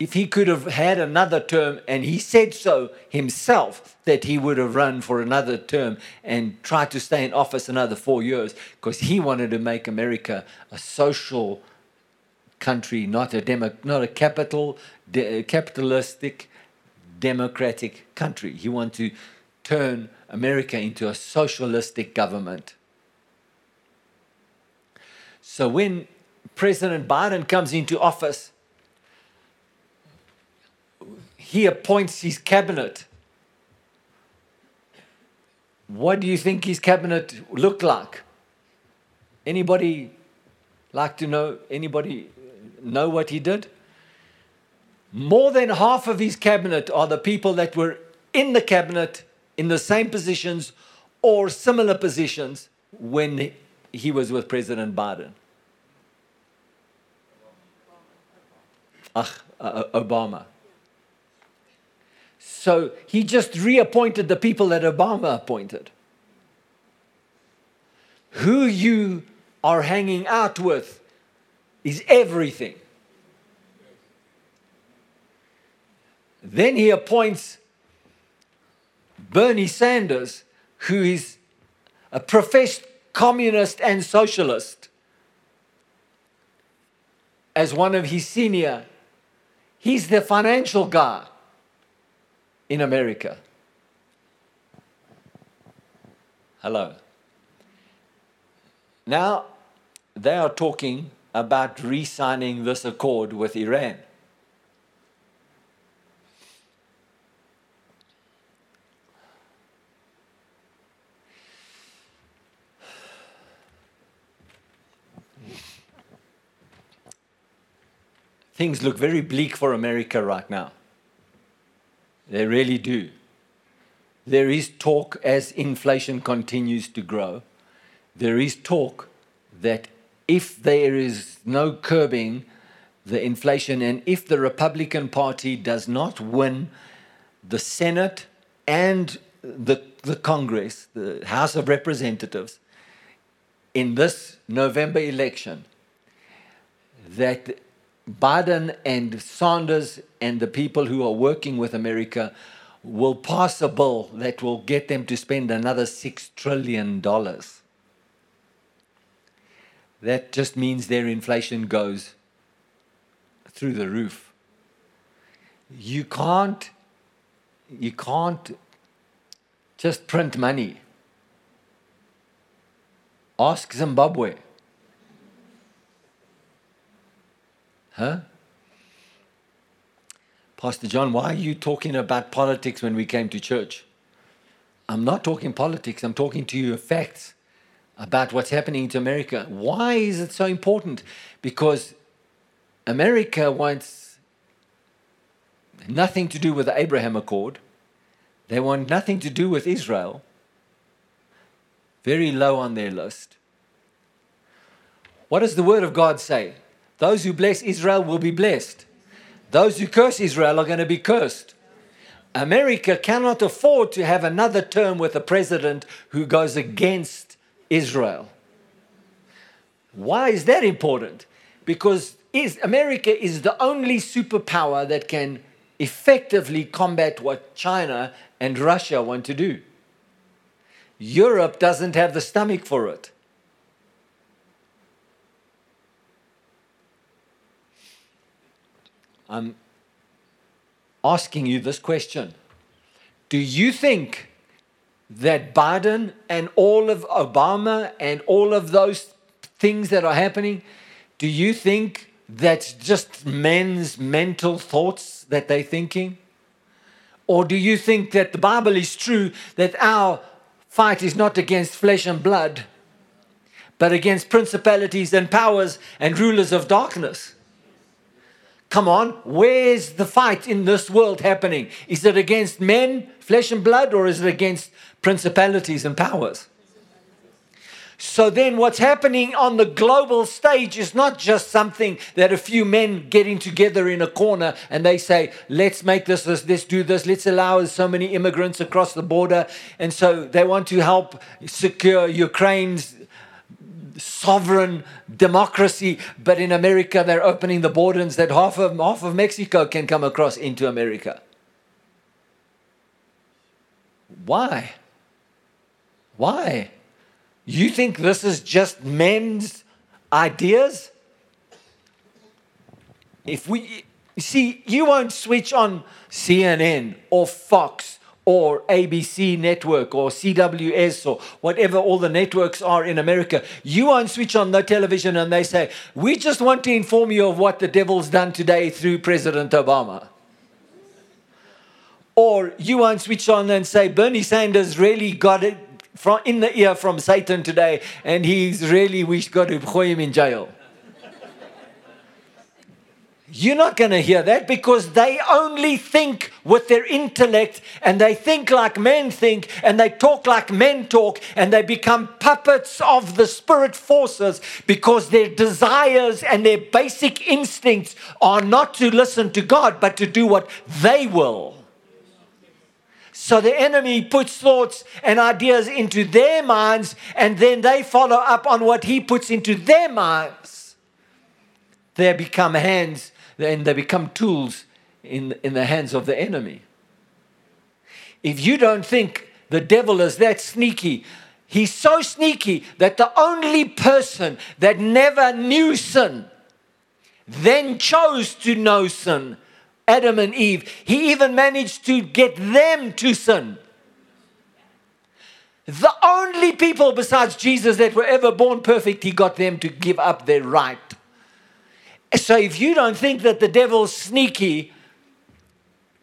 [SPEAKER 1] if he could have had another term, and he said so himself, that he would have run for another term and tried to stay in office another four years because he wanted to make America a social country, not a, demo, not a capital, de, capitalistic, democratic country. He wanted to turn America into a socialistic government. So when President Biden comes into office, he appoints his cabinet. What do you think his cabinet looked like? Anybody like to know? Anybody know what he did? More than half of his cabinet are the people that were in the cabinet in the same positions or similar positions when he was with President Biden. uh, Obama. So he just reappointed the people that Obama appointed. Who you are hanging out with is everything. Then he appoints Bernie Sanders, who is a professed communist and socialist, as one of his senior He's the financial guy in America. Hello. Now, they are talking about re signing this accord with Iran. things look very bleak for America right now. They really do. There is talk as inflation continues to grow. there is talk that if there is no curbing the inflation and if the Republican Party does not win the Senate and the, the Congress, the House of Representatives, in this November election, that Biden and Sanders and the people who are working with America will pass a bill that will get them to spend another $6 trillion. That just means their inflation goes through the roof. You can't, you can't just print money. Ask Zimbabwe. Huh? Pastor John, why are you talking about politics when we came to church? I'm not talking politics, I'm talking to you facts about what's happening to America. Why is it so important? Because America wants nothing to do with the Abraham Accord. They want nothing to do with Israel. Very low on their list. What does the Word of God say? Those who bless Israel will be blessed. Those who curse Israel are going to be cursed. America cannot afford to have another term with a president who goes against Israel. Why is that important? Because is, America is the only superpower that can effectively combat what China and Russia want to do. Europe doesn't have the stomach for it. I'm asking you this question Do you think that Biden and all of Obama and all of those things that are happening, do you think that's just men's mental thoughts that they're thinking? Or do you think that the Bible is true that our fight is not against flesh and blood, but against principalities and powers and rulers of darkness? Come on, where's the fight in this world happening? Is it against men, flesh and blood, or is it against principalities and powers? So then, what's happening on the global stage is not just something that a few men getting together in a corner and they say, let's make this, this, let's do this, let's allow so many immigrants across the border. And so they want to help secure Ukraine's sovereign democracy, but in America they're opening the borders that half of, half of Mexico can come across into America. Why? Why? You think this is just men's ideas? If we see, you won't switch on CNN or Fox or ABC network or CWS or whatever all the networks are in America, you won't switch on the television and they say, We just want to inform you of what the devil's done today through President Obama. Or you won't switch on and say, Bernie Sanders really got it from, in the ear from Satan today and he's really, we've got to put him in jail. You're not going to hear that because they only think with their intellect and they think like men think and they talk like men talk and they become puppets of the spirit forces because their desires and their basic instincts are not to listen to God but to do what they will. So the enemy puts thoughts and ideas into their minds and then they follow up on what he puts into their minds. They become hands then they become tools in, in the hands of the enemy. If you don't think the devil is that sneaky, he's so sneaky that the only person that never knew sin then chose to know sin, Adam and Eve, he even managed to get them to sin. The only people besides Jesus that were ever born perfect, he got them to give up their right so if you don't think that the devil's sneaky,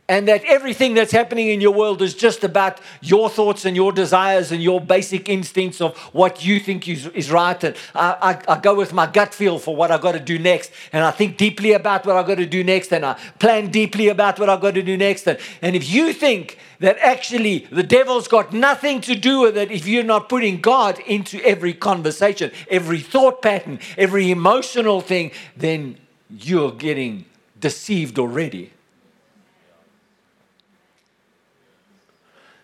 [SPEAKER 1] and that everything that's happening in your world is just about your thoughts and your desires and your basic instincts of what you think is, is right. And I, I, I go with my gut feel for what I've got to do next. And I think deeply about what I've got to do next. And I plan deeply about what I've got to do next. And, and if you think that actually the devil's got nothing to do with it if you're not putting God into every conversation, every thought pattern, every emotional thing, then you're getting deceived already.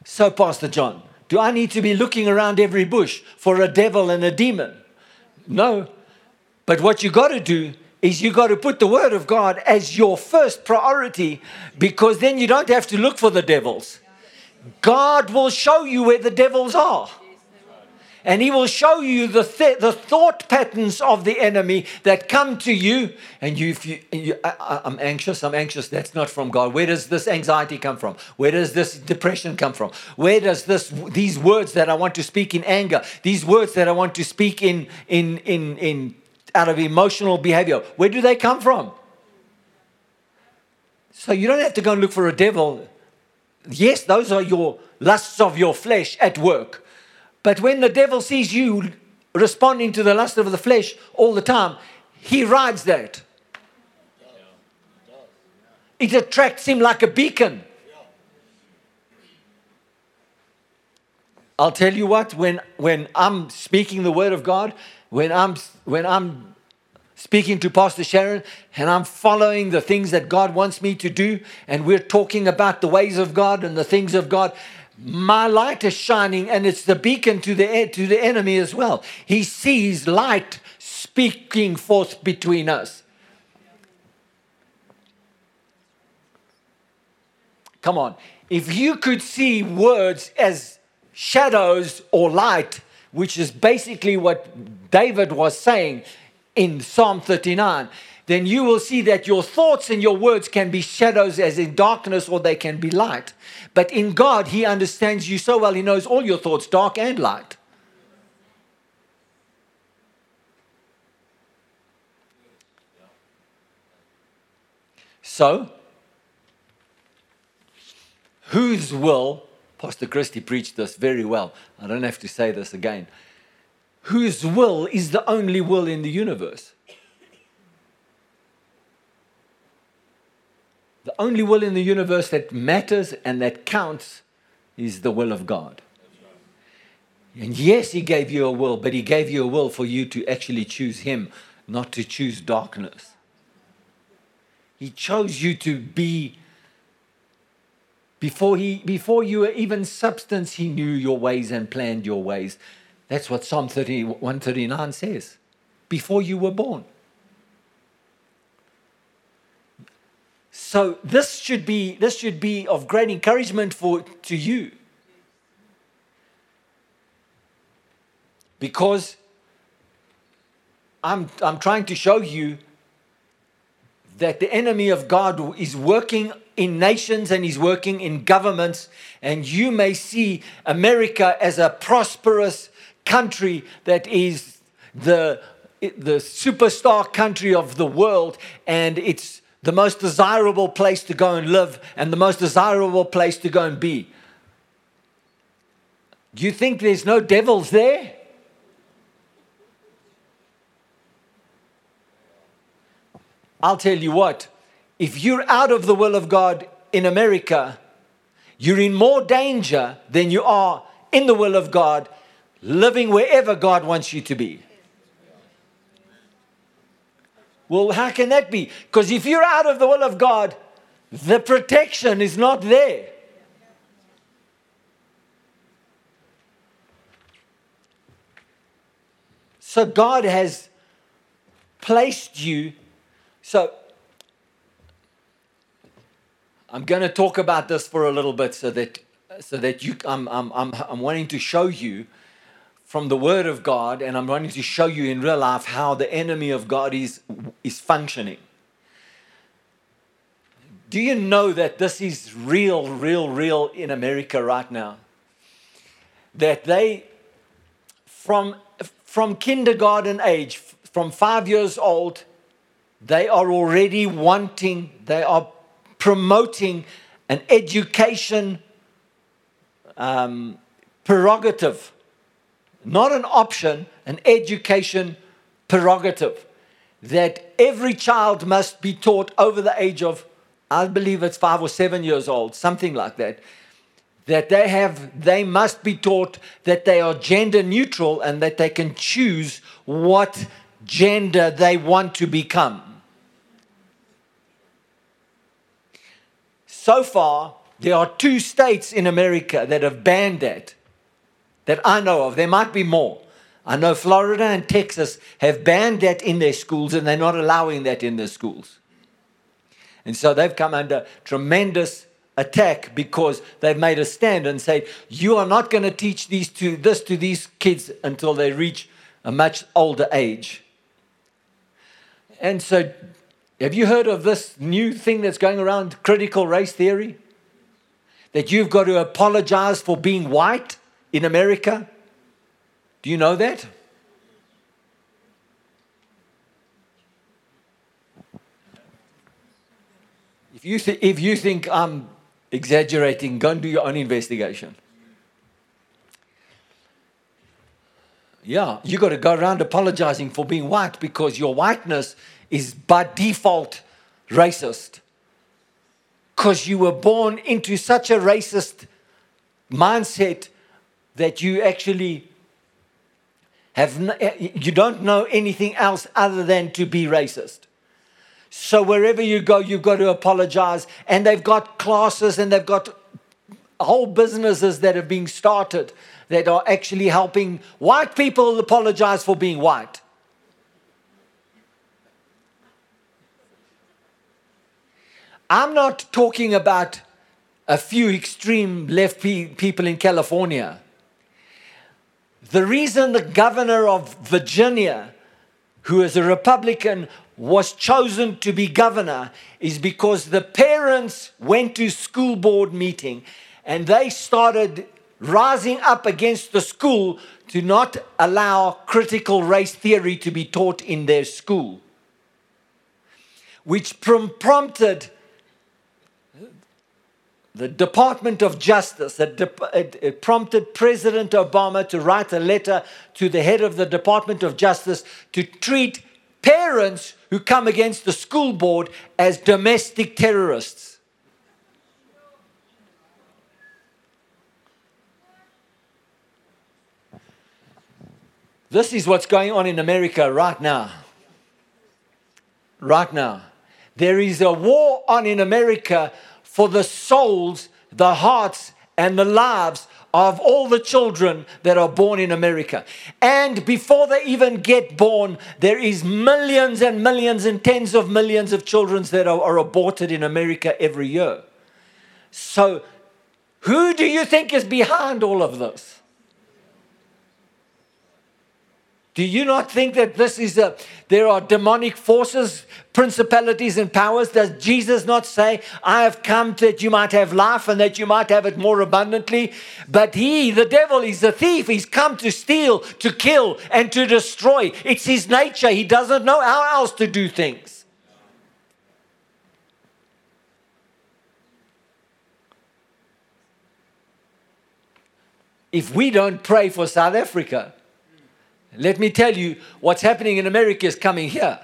[SPEAKER 1] So, Pastor John, do I need to be looking around every bush for a devil and a demon? No. But what you got to do is you got to put the word of God as your first priority because then you don't have to look for the devils. God will show you where the devils are and he will show you the, th- the thought patterns of the enemy that come to you. And you, if you, you I, am anxious, I'm anxious. That's not from God. Where does this anxiety come from? Where does this depression come from? Where does this, these words that I want to speak in anger, these words that I want to speak in, in, in, in out of emotional behavior, where do they come from? So you don't have to go and look for a devil. Yes, those are your lusts of your flesh at work. But when the devil sees you responding to the lust of the flesh all the time, he rides that. It attracts him like a beacon. I'll tell you what, when, when I'm speaking the word of God, when I'm, when I'm speaking to Pastor Sharon and I'm following the things that God wants me to do, and we're talking about the ways of God and the things of God, my light is shining and it's the beacon to the to the enemy as well. He sees light speaking forth between us. Come on. If you could see words as shadows or light which is basically what david was saying in psalm 39 then you will see that your thoughts and your words can be shadows as in darkness or they can be light. But in God, He understands you so well, He knows all your thoughts, dark and light. So, whose will, Pastor Christie preached this very well. I don't have to say this again. Whose will is the only will in the universe? The only will in the universe that matters and that counts is the will of God. And yes, He gave you a will, but He gave you a will for you to actually choose Him, not to choose darkness. He chose you to be, before, he, before you were even substance, He knew your ways and planned your ways. That's what Psalm 30, 139 says. Before you were born. So this should be this should be of great encouragement for to you. Because I'm I'm trying to show you that the enemy of God is working in nations and he's working in governments and you may see America as a prosperous country that is the the superstar country of the world and it's the most desirable place to go and live and the most desirable place to go and be. Do you think there's no devils there? I'll tell you what, if you're out of the will of God in America, you're in more danger than you are in the will of God, living wherever God wants you to be. Well, how can that be? Because if you're out of the will of God, the protection is not there. So God has placed you. So I'm going to talk about this for a little bit so that so that you I'm I'm I'm, I'm wanting to show you from the Word of God, and I'm wanting to show you in real life how the enemy of God is, is functioning. Do you know that this is real, real, real in America right now? That they, from, from kindergarten age, from five years old, they are already wanting, they are promoting an education um, prerogative, not an option, an education prerogative that every child must be taught over the age of, I believe it's five or seven years old, something like that. That they have, they must be taught that they are gender neutral and that they can choose what gender they want to become. So far, there are two states in America that have banned that, that I know of. There might be more. I know Florida and Texas have banned that in their schools and they're not allowing that in their schools. And so they've come under tremendous attack because they've made a stand and said, You are not going to teach these this to these kids until they reach a much older age. And so, have you heard of this new thing that's going around critical race theory? That you've got to apologize for being white in America? Do you know that? If you, th- if you think I'm exaggerating, go and do your own investigation. Yeah, you got to go around apologizing for being white because your whiteness is by default racist. Because you were born into such a racist mindset that you actually have eh, you don't know anything else other than to be racist. So wherever you go, you've got to apologize. And they've got classes and they've got whole businesses that are being started that are actually helping white people apologize for being white. I'm not talking about a few extreme left people in California. The reason the governor of Virginia, who is a Republican, was chosen to be governor is because the parents went to school board meeting and they started rising up against the school to not allow critical race theory to be taught in their school which prompted the Department of Justice, it, it, prompted President Obama to write a letter to the head of the Department of Justice to treat parents who come against the school board as domestic terrorists. This is what's going on in America right now. Right now. There is a war on in America for the souls, the hearts, and the lives of all the children that are born in America. And before they even get born, there is millions and millions and tens of millions of children that are, are aborted in America every year. So, who do you think is behind all of this? Do you not think that this is a there are demonic forces, principalities and powers? Does Jesus not say, I have come that you might have life and that you might have it more abundantly? But he, the devil, is a thief. He's come to steal, to kill, and to destroy. It's his nature. He doesn't know how else to do things. If we don't pray for South Africa, let me tell you, what's happening in America is coming here.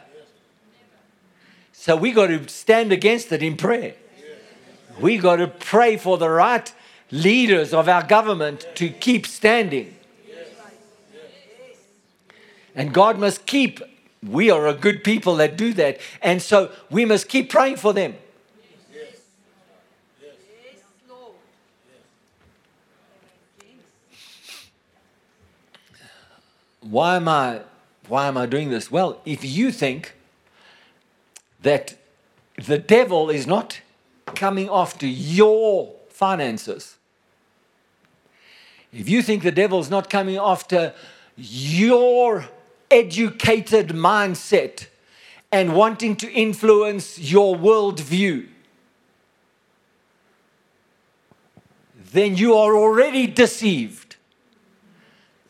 [SPEAKER 1] So we got to stand against it in prayer. We got to pray for the right leaders of our government to keep standing. And God must keep, we are a good people that do that. And so we must keep praying for them. Why am I why am I doing this? Well, if you think that the devil is not coming after your finances, if you think the devil is not coming after your educated mindset and wanting to influence your worldview, then you are already deceived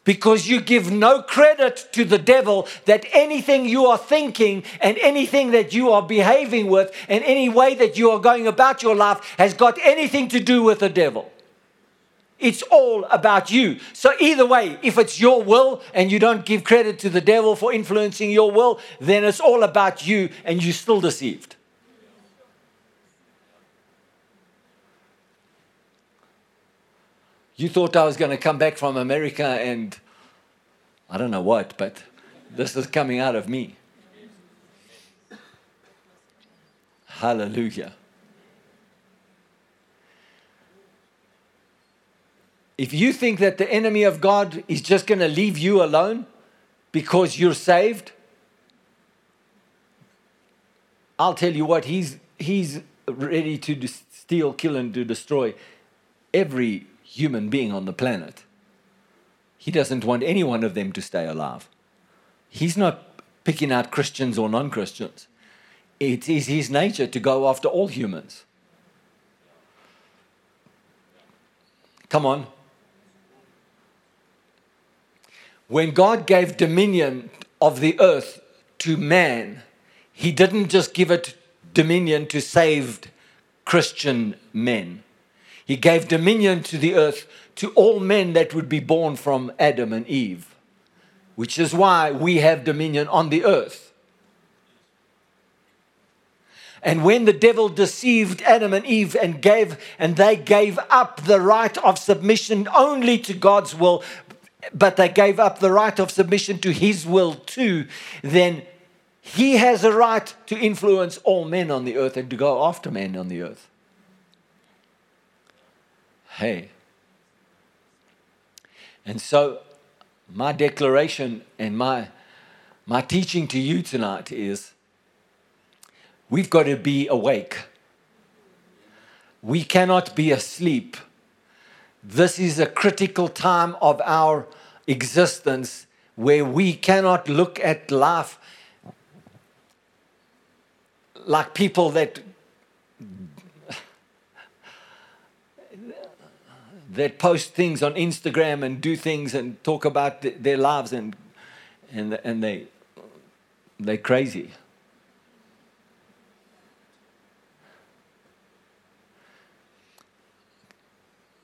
[SPEAKER 1] because you give no credit to the devil that anything you are thinking and anything that you are behaving with and any way that you are going about your life has got anything to do with the devil. It's all about you. So, either way, if it's your will and you don't give credit to the devil for influencing your will, then it's all about you and you're still deceived. You thought I was going to come back from America and I don't know what, but this is coming out of me. Hallelujah. If you think that the enemy of God is just going to leave you alone because you're saved, I'll tell you what, he's, he's ready to steal, kill, and to destroy every human being on the planet. He doesn't want any one of them to stay alive. He's not picking out Christians or non Christians. It is his nature to go after all humans. Come on. When God gave dominion of the earth to man, he didn't just give it dominion to saved Christian men. He gave dominion to the earth to all men that would be born from Adam and Eve, which is why we have dominion on the earth. And when the devil deceived Adam and Eve and gave and they gave up the right of submission only to God's will, but they gave up the right of submission to his will too, then he has a right to influence all men on the earth and to go after men on the earth hey. And so, my declaration and my, my teaching to you tonight is we've got to be awake. We cannot be asleep. This is a critical time of our existence where we cannot look at life like people that that post things on Instagram and do things and talk about th- their lives and and and they they're crazy.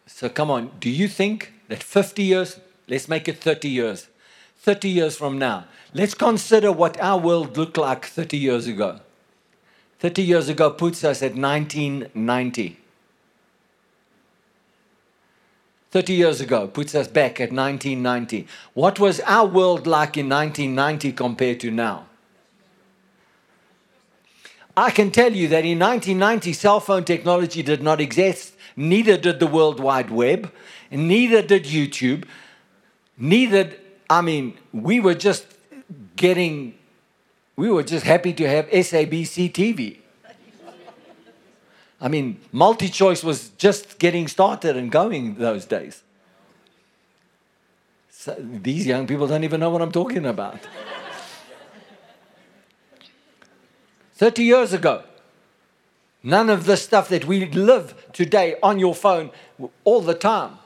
[SPEAKER 1] So come on, do you think that 50 years, let's make it 30 years, 30 years from now, let's consider what our world looked like 30 years ago. 30 years ago puts us at 1990. 30 years ago puts us back at 1990. What was our world like in 1990 compared to now? I can tell you that in 1990, cell phone technology did not exist, neither did the World Wide Web, neither did YouTube, neither, I mean, we were just getting, we were just happy to have SABC TV. I mean, MultiChoice was just getting started and going those days. So these young people don't even know what I'm talking about. 30 years ago, none of the stuff that we live today on your phone all the time.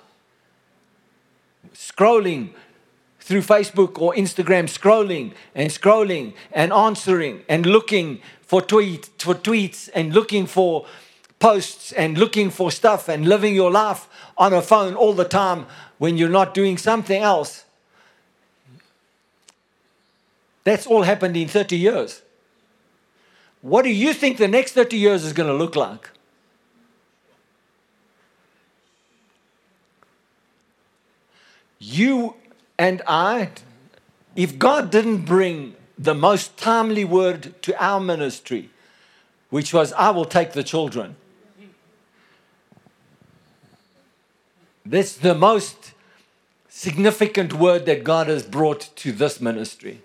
[SPEAKER 1] Scrolling through Facebook or Instagram, scrolling and scrolling and answering and looking for, tweet, for tweets and looking for posts and looking for stuff and living your life on a phone all the time when you're not doing something else. That's all happened in 30 years. What do you think the next 30 years is going to look like? You and I, if God didn't bring the most timely word to our ministry, which was, I will take the children. That's the most significant word that God has brought to this ministry.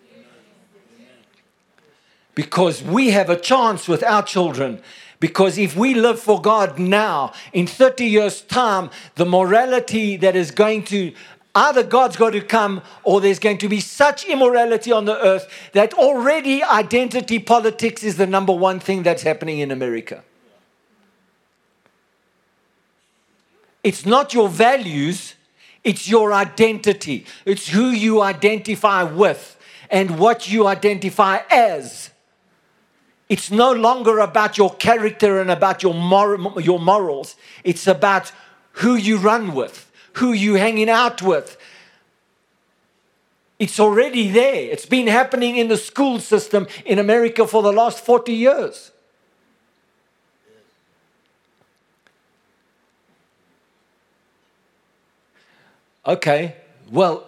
[SPEAKER 1] Because we have a chance with our children. Because if we live for God now, in 30 years' time, the morality that is going to either God's got to come or there's going to be such immorality on the earth that already identity politics is the number one thing that's happening in America. It's not your values, It's your identity. It's who you identify with and what you identify as. It's no longer about your character and about your, mor- your morals. It's about who you run with, who you hanging out with. It's already there. It's been happening in the school system in America for the last 40 years. Okay, well,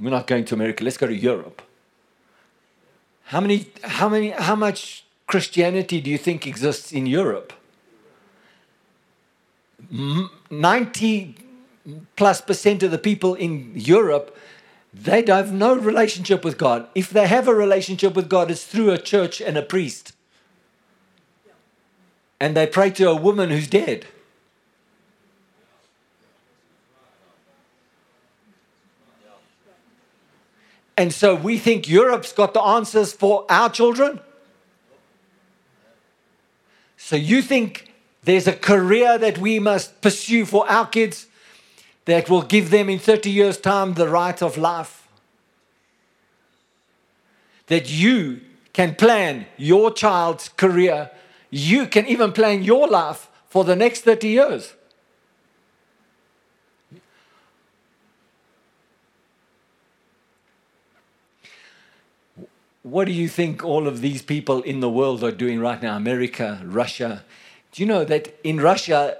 [SPEAKER 1] we're not going to America. Let's go to Europe. How many, how many, how much Christianity do you think exists in Europe? 90 plus percent of the people in Europe, they have no relationship with God. If they have a relationship with God, it's through a church and a priest. And they pray to a woman who's dead. And so we think Europe's got the answers for our children. So you think there's a career that we must pursue for our kids that will give them in 30 years' time the right of life? That you can plan your child's career, you can even plan your life for the next 30 years. What do you think all of these people in the world are doing right now? America, Russia. Do you know that in Russia,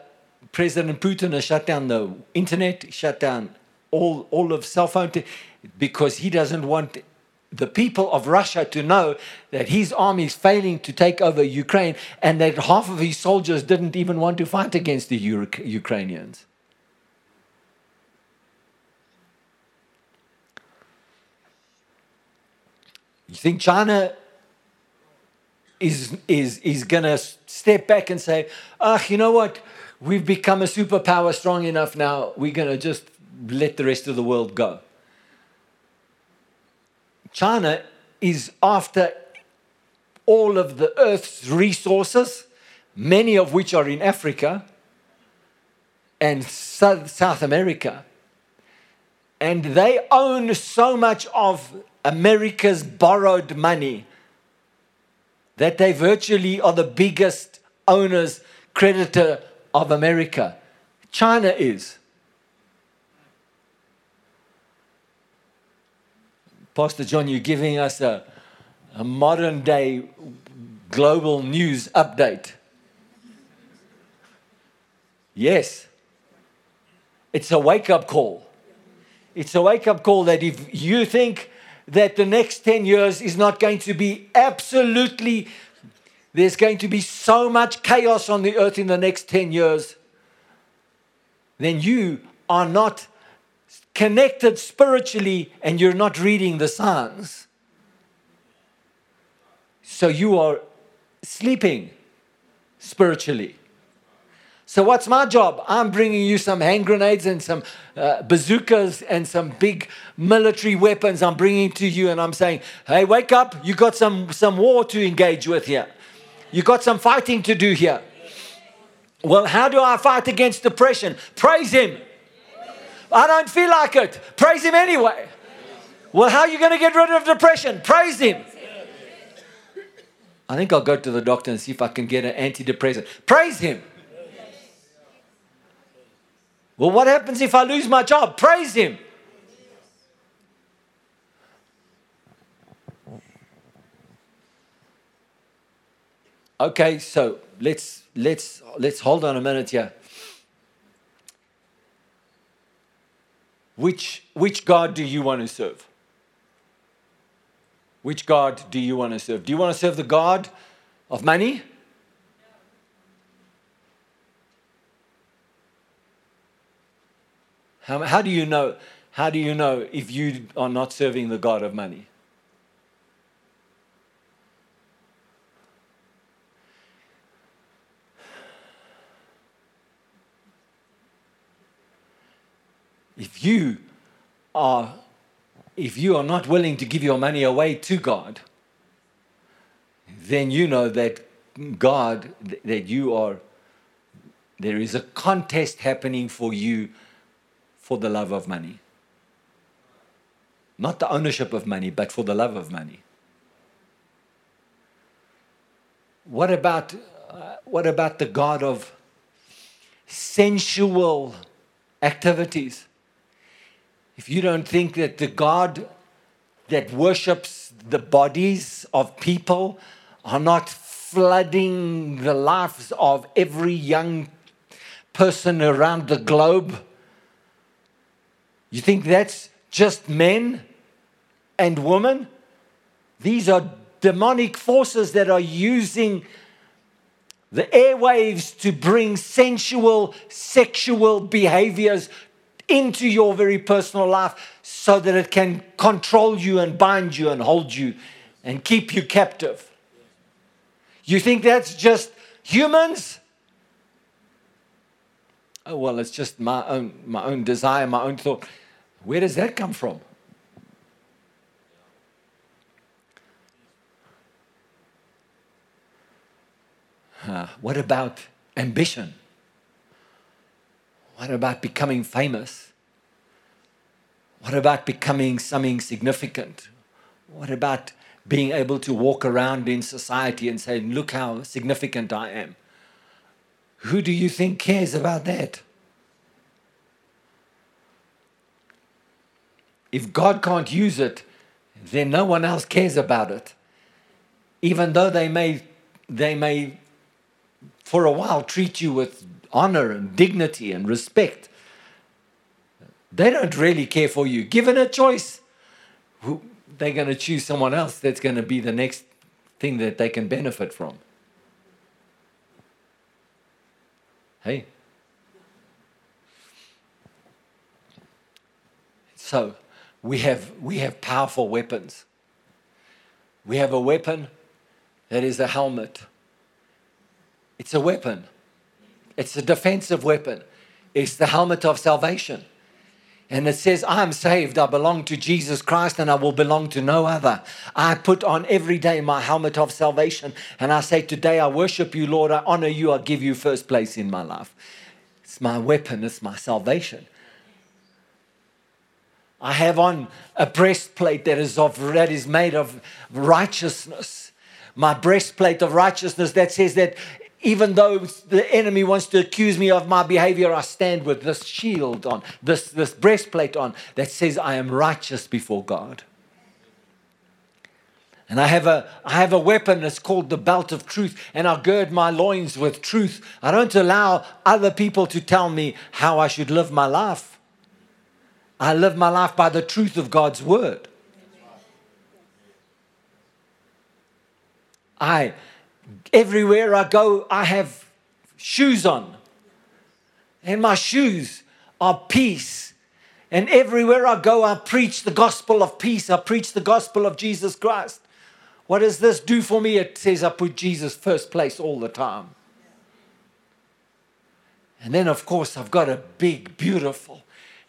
[SPEAKER 1] President Putin has shut down the internet, shut down all, all of cell phone t- because he doesn't want the people of Russia to know that his army is failing to take over Ukraine and that half of his soldiers didn't even want to fight against the Ukrainians. You think China is, is, is going to step back and say, ah, you know what? We've become a superpower strong enough now. We're going to just let the rest of the world go. China is after all of the earth's resources, many of which are in Africa and South America. And they own so much of America's borrowed money that they virtually are the biggest owners, creditor of America. China is. Pastor John, you're giving us a, a modern day global news update. Yes. It's a wake up call. It's a wake up call that if you think that the next 10 years is not going to be absolutely, there's going to be so much chaos on the earth in the next 10 years, then you are not connected spiritually and you're not reading the signs. So you are sleeping spiritually. So, what's my job? I'm bringing you some hand grenades and some uh, bazookas and some big military weapons. I'm bringing to you, and I'm saying, hey, wake up. You got some, some war to engage with here. You got some fighting to do here. Well, how do I fight against depression? Praise Him. I don't feel like it. Praise Him anyway. Well, how are you going to get rid of depression? Praise Him. I think I'll go to the doctor and see if I can get an antidepressant. Praise Him. Well, what happens if I lose my job? Praise Him. Okay, so let's let's let's hold on a minute here. Which which God do you want to serve? Which God do you want to serve? Do you want to serve the God of money? How, how do you know? How do you know if you are not serving the God of money? If you are if you are not willing to give your money away to God, then you know that God, that you are, there is a contest happening for you for the love of money. Not the ownership of money, but for the love of money. What about, uh, what about the God of sensual activities? If you don't think that the God that worships the bodies of people are not flooding the lives of every young person around the globe, you think that's just men and women? These are demonic forces that are using the airwaves to bring sensual, sexual behaviors into your very personal life so that it can control you and bind you and hold you and keep you captive. You think that's just humans? Oh well, it's just my own my own desire, my own thought. Where does that come from? Uh, what about ambition? What about becoming famous? What about becoming something significant? What about being able to walk around in society and say, Look how significant I am? Who do you think cares about that? If God can't use it, then no one else cares about it. Even though they may, they may for a while treat you with honor and dignity and respect. They don't really care for you. Given a choice, they're going to choose someone else that's going to be the next thing that they can benefit from. Hey? So, we have, we have powerful weapons. We have a weapon that is a helmet. It's a weapon. It's a defensive weapon. It's the helmet of salvation. And it says, I am saved. I belong to Jesus Christ and I will belong to no other. I put on every day my helmet of salvation. And I say, Today I worship you, Lord. I honor you. I give you first place in my life. It's my weapon. It's my salvation. I have on a breastplate that is, of, that is made of righteousness. My breastplate of righteousness that says that even though the enemy wants to accuse me of my behavior, I stand with this shield on, this, this breastplate on that says I am righteous before God. And I have, a, I have a weapon that's called the belt of truth, and I gird my loins with truth. I don't allow other people to tell me how I should live my life. I live my life by the truth of God's word. I Everywhere I go, I have shoes on. And my shoes are peace. And everywhere I go, I preach the gospel of peace. I preach the gospel of Jesus Christ. What does this do for me? It says I put Jesus first place all the time. And then, of course, I've got a big, beautiful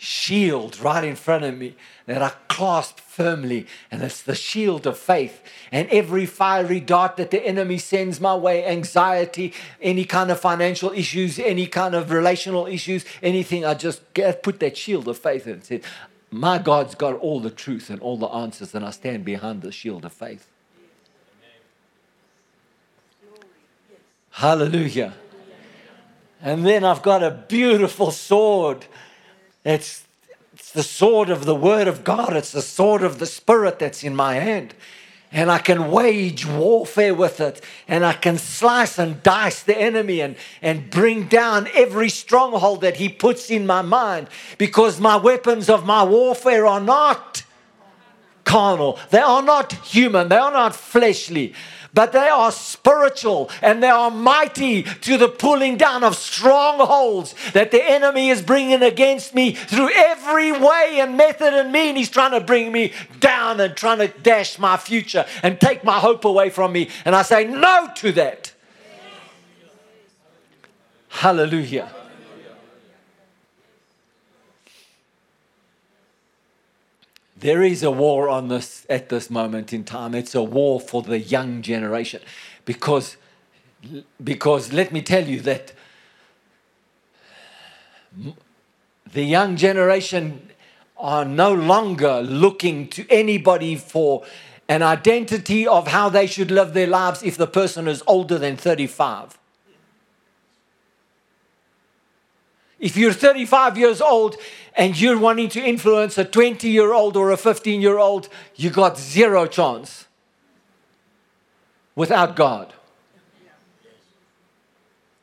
[SPEAKER 1] shield right in front of me that I clasp firmly, and it's the shield of faith. And every fiery dart that the enemy sends my way, anxiety, any kind of financial issues, any kind of relational issues, anything, I just put that shield of faith and say, My God's got all the truth and all the answers, and I stand behind the shield of faith. Hallelujah. And then I've got a beautiful sword it's, it's the sword of the Word of God, it's the sword of the Spirit that's in my hand. And I can wage warfare with it, and I can slice and dice the enemy and, and bring down every stronghold that he puts in my mind. Because my weapons of my warfare are not carnal, they are not human, they are not fleshly but they are spiritual and they are mighty to the pulling down of strongholds that the enemy is bringing against me through every way and method and mean. He's trying to bring me down and trying to dash my future and take my hope away from me. And I say no to that. Hallelujah. There is a war on this at this moment in time. It's a war for the young generation. Because, because let me tell you that The young generation are no longer looking to anybody for an identity of how they should live their lives if the person is older than 35. If you're 35 years old and you're wanting to influence a 20 year old or a 15 year old, you got zero chance without God.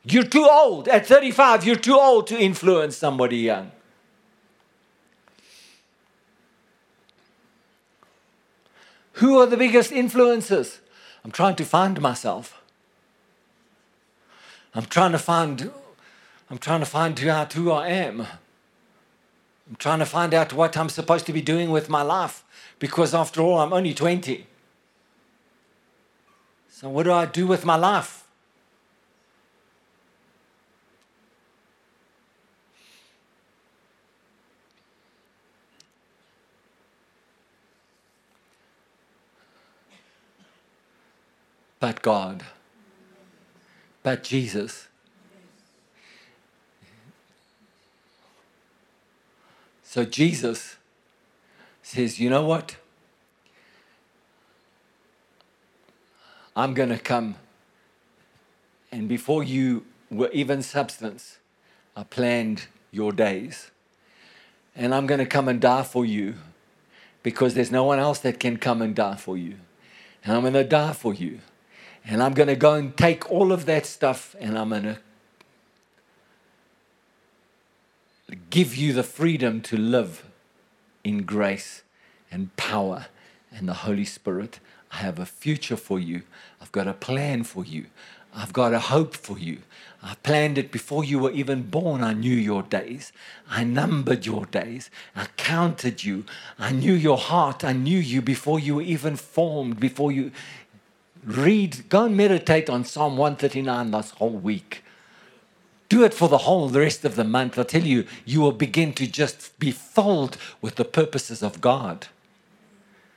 [SPEAKER 1] You're too old. At 35, you're too old to influence somebody young. Who are the biggest influencers? I'm trying to find myself. I'm trying to find I'm trying to find out who I am. I'm trying to find out what I'm supposed to be doing with my life because, after all, I'm only 20. So, what do I do with my life? But God, but Jesus So Jesus says, You know what? I'm going to come. And before you were even substance, I planned your days. And I'm going to come and die for you because there's no one else that can come and die for you. And I'm going to die for you. And I'm going to go and take all of that stuff and I'm going to give you the freedom to live in grace and power and the Holy Spirit. I have a future for you. I've got a plan for you. I've got a hope for you. I planned it before you were even born. I knew your days. I numbered your days. I counted you. I knew your heart. I knew you before you were even formed, before you read, go and meditate on Psalm 139 this whole week. Do it for the whole rest of the month. I tell you, you will begin to just be filled with the purposes of God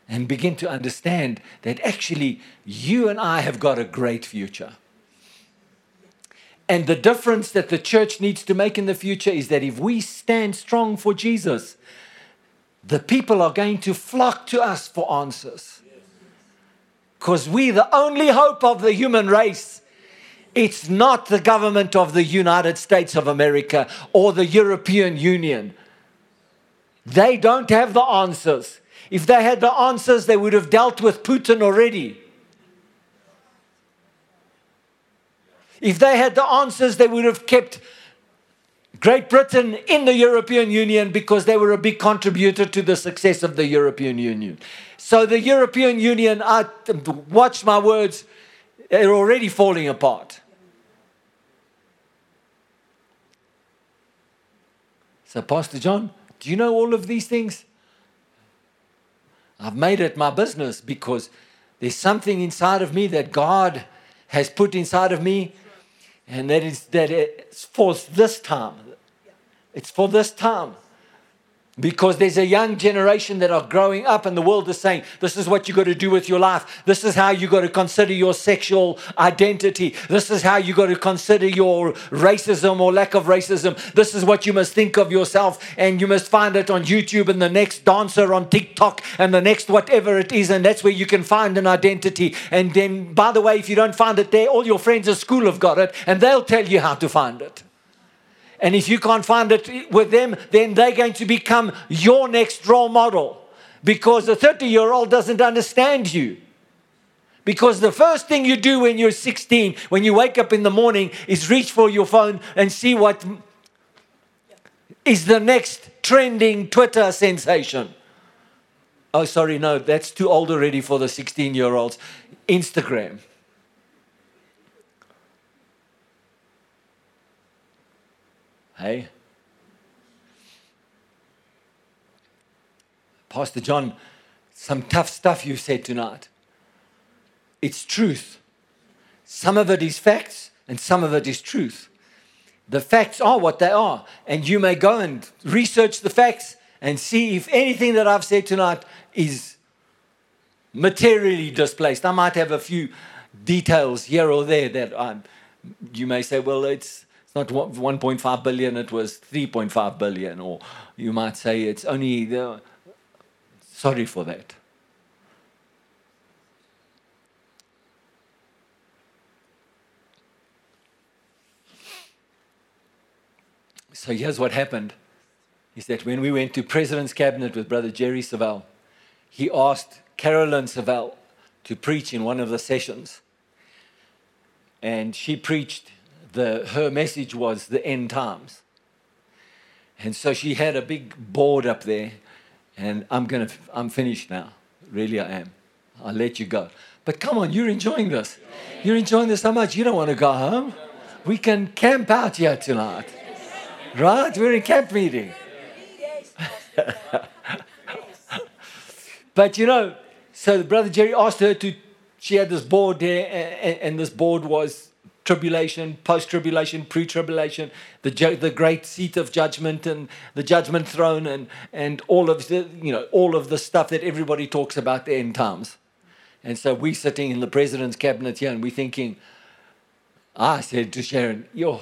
[SPEAKER 1] and begin to understand that actually you and I have got a great future. And the difference that the church needs to make in the future is that if we stand strong for Jesus, the people are going to flock to us for answers. Because we're the only hope of the human race. It's not the government of the United States of America or the European Union. They don't have the answers. If they had the answers, they would have dealt with Putin already. If they had the answers, they would have kept Great Britain in the European Union because they were a big contributor to the success of the European Union. So the European Union, I, watch my words, they're already falling apart. So, Pastor John, do you know all of these things? I've made it my business because there's something inside of me that God has put inside of me, and that is that it's for this time. It's for this time. Because there's a young generation that are growing up, and the world is saying, This is what you got to do with your life. This is how you got to consider your sexual identity. This is how you got to consider your racism or lack of racism. This is what you must think of yourself, and you must find it on YouTube and the next dancer on TikTok and the next whatever it is, and that's where you can find an identity. And then, by the way, if you don't find it there, all your friends at school have got it, and they'll tell you how to find it. And if you can't find it with them, then they're going to become your next role model because the 30 year old doesn't understand you. Because the first thing you do when you're 16, when you wake up in the morning, is reach for your phone and see what is the next trending Twitter sensation. Oh, sorry, no, that's too old already for the 16 year olds. Instagram. Hey? Pastor John, some tough stuff you said tonight. It's truth. Some of it is facts and some of it is truth. The facts are what they are. And you may go and research the facts and see if anything that I've said tonight is materially displaced. I might have a few details here or there that I'm, you may say, well, it's It's not 1.5 billion, it was 3.5 billion. Or you might say it's only the. Sorry for that. So here's what happened is that when we went to President's Cabinet with Brother Jerry Savelle, he asked Carolyn Savelle to preach in one of the sessions. And she preached, the, her message was the end times. And so she had a big board up there, and I'm gonna, I'm finished now. Really, I am. I'll let you go. But come on, you're enjoying this. You're enjoying this so much, you don't want to go home. We can camp out here tonight. Right? We're in camp meeting. but you know, so Brother Jerry asked her to, she had this board there, and, and this board was tribulation, post tribulation, pre tribulation, the, the great seat of judgment and the judgment throne, and, and all, of the, you know, all of the stuff that everybody talks about the end times. And so we're sitting in the president's cabinet here and we're thinking, I said to Sharon, yo,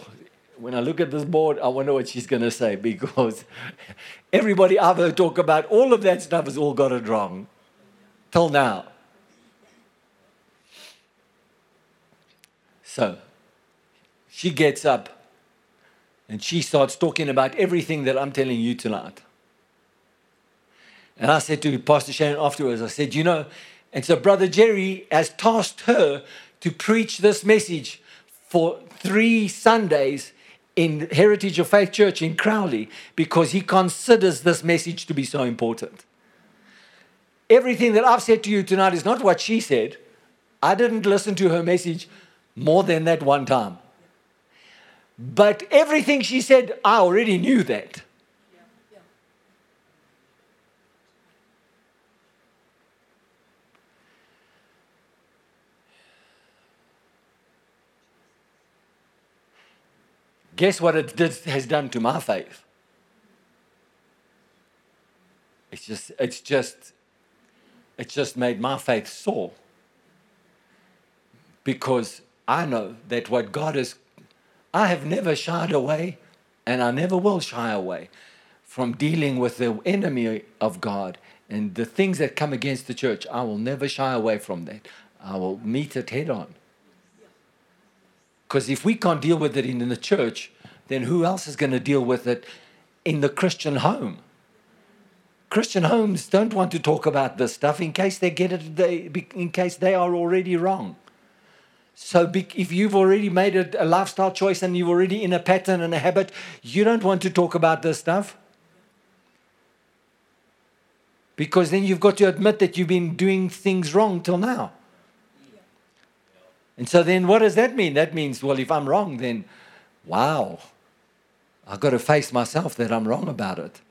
[SPEAKER 1] when I look at this board, I wonder what she's going to say because everybody I've heard talk about all of that stuff has all got it wrong till now. So she gets up and she starts talking about everything that I'm telling you tonight. And I said to Pastor Sharon afterwards, I said, you know, and so Brother Jerry has tasked her to preach this message for three Sundays in Heritage of Faith Church in Crowley because he considers this message to be so important. Everything that I've said to you tonight is not what she said. I didn't listen to her message more than that one time. But everything she said, I already knew that. Guess what it did, has done to my faith? It's just, it's just, it's just made my faith soar. Because I know that what God has, I have never shied away, and I never will shy away from dealing with the enemy of God and the things that come against the church. I will never shy away from that. I will meet it head on. Because if we can't deal with it in the church, then who else is going to deal with it in the Christian home? Christian homes don't want to talk about this stuff in case they get it, they, in case they are already wrong. So if you've already made a, lifestyle choice and you're already in a pattern and a habit, you don't want to talk about this stuff. Because then you've got to admit that you've been doing things wrong till now. And so then what does that mean? That means, well, if I'm wrong, then wow, I've got to face myself that I'm wrong about it.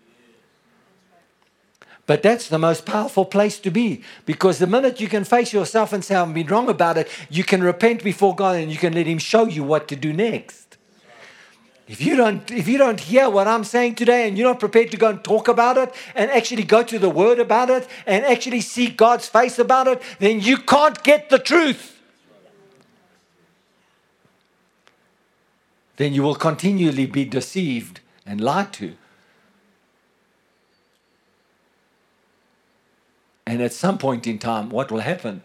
[SPEAKER 1] But that's the most powerful place to be because the minute you can face yourself and say, I've been wrong about it, you can repent before God and you can let Him show you what to do next. If you don't, if you don't hear what I'm saying today and you're not prepared to go and talk about it and actually go to the Word about it and actually see God's face about it, then you can't get the truth. then you will continually be deceived and lied to. And at some point in time, what will happen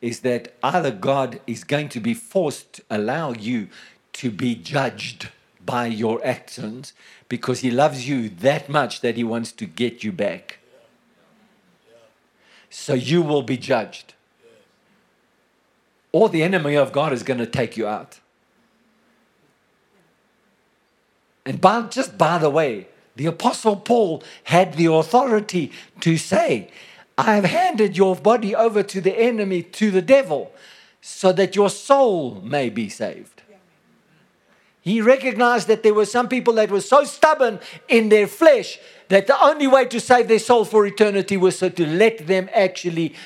[SPEAKER 1] is that either God is going to be forced to allow you to be judged by your actions because He loves you that much that He wants to get you back. So you will be judged. Or the enemy of God is going to take you out. And by, just by the way, the Apostle Paul had the authority to say, I have handed your body over to the enemy, to the devil, so that your soul may be saved. He recognized that there were some people that were so stubborn in their flesh that the only way to save their soul for eternity was so to let them actually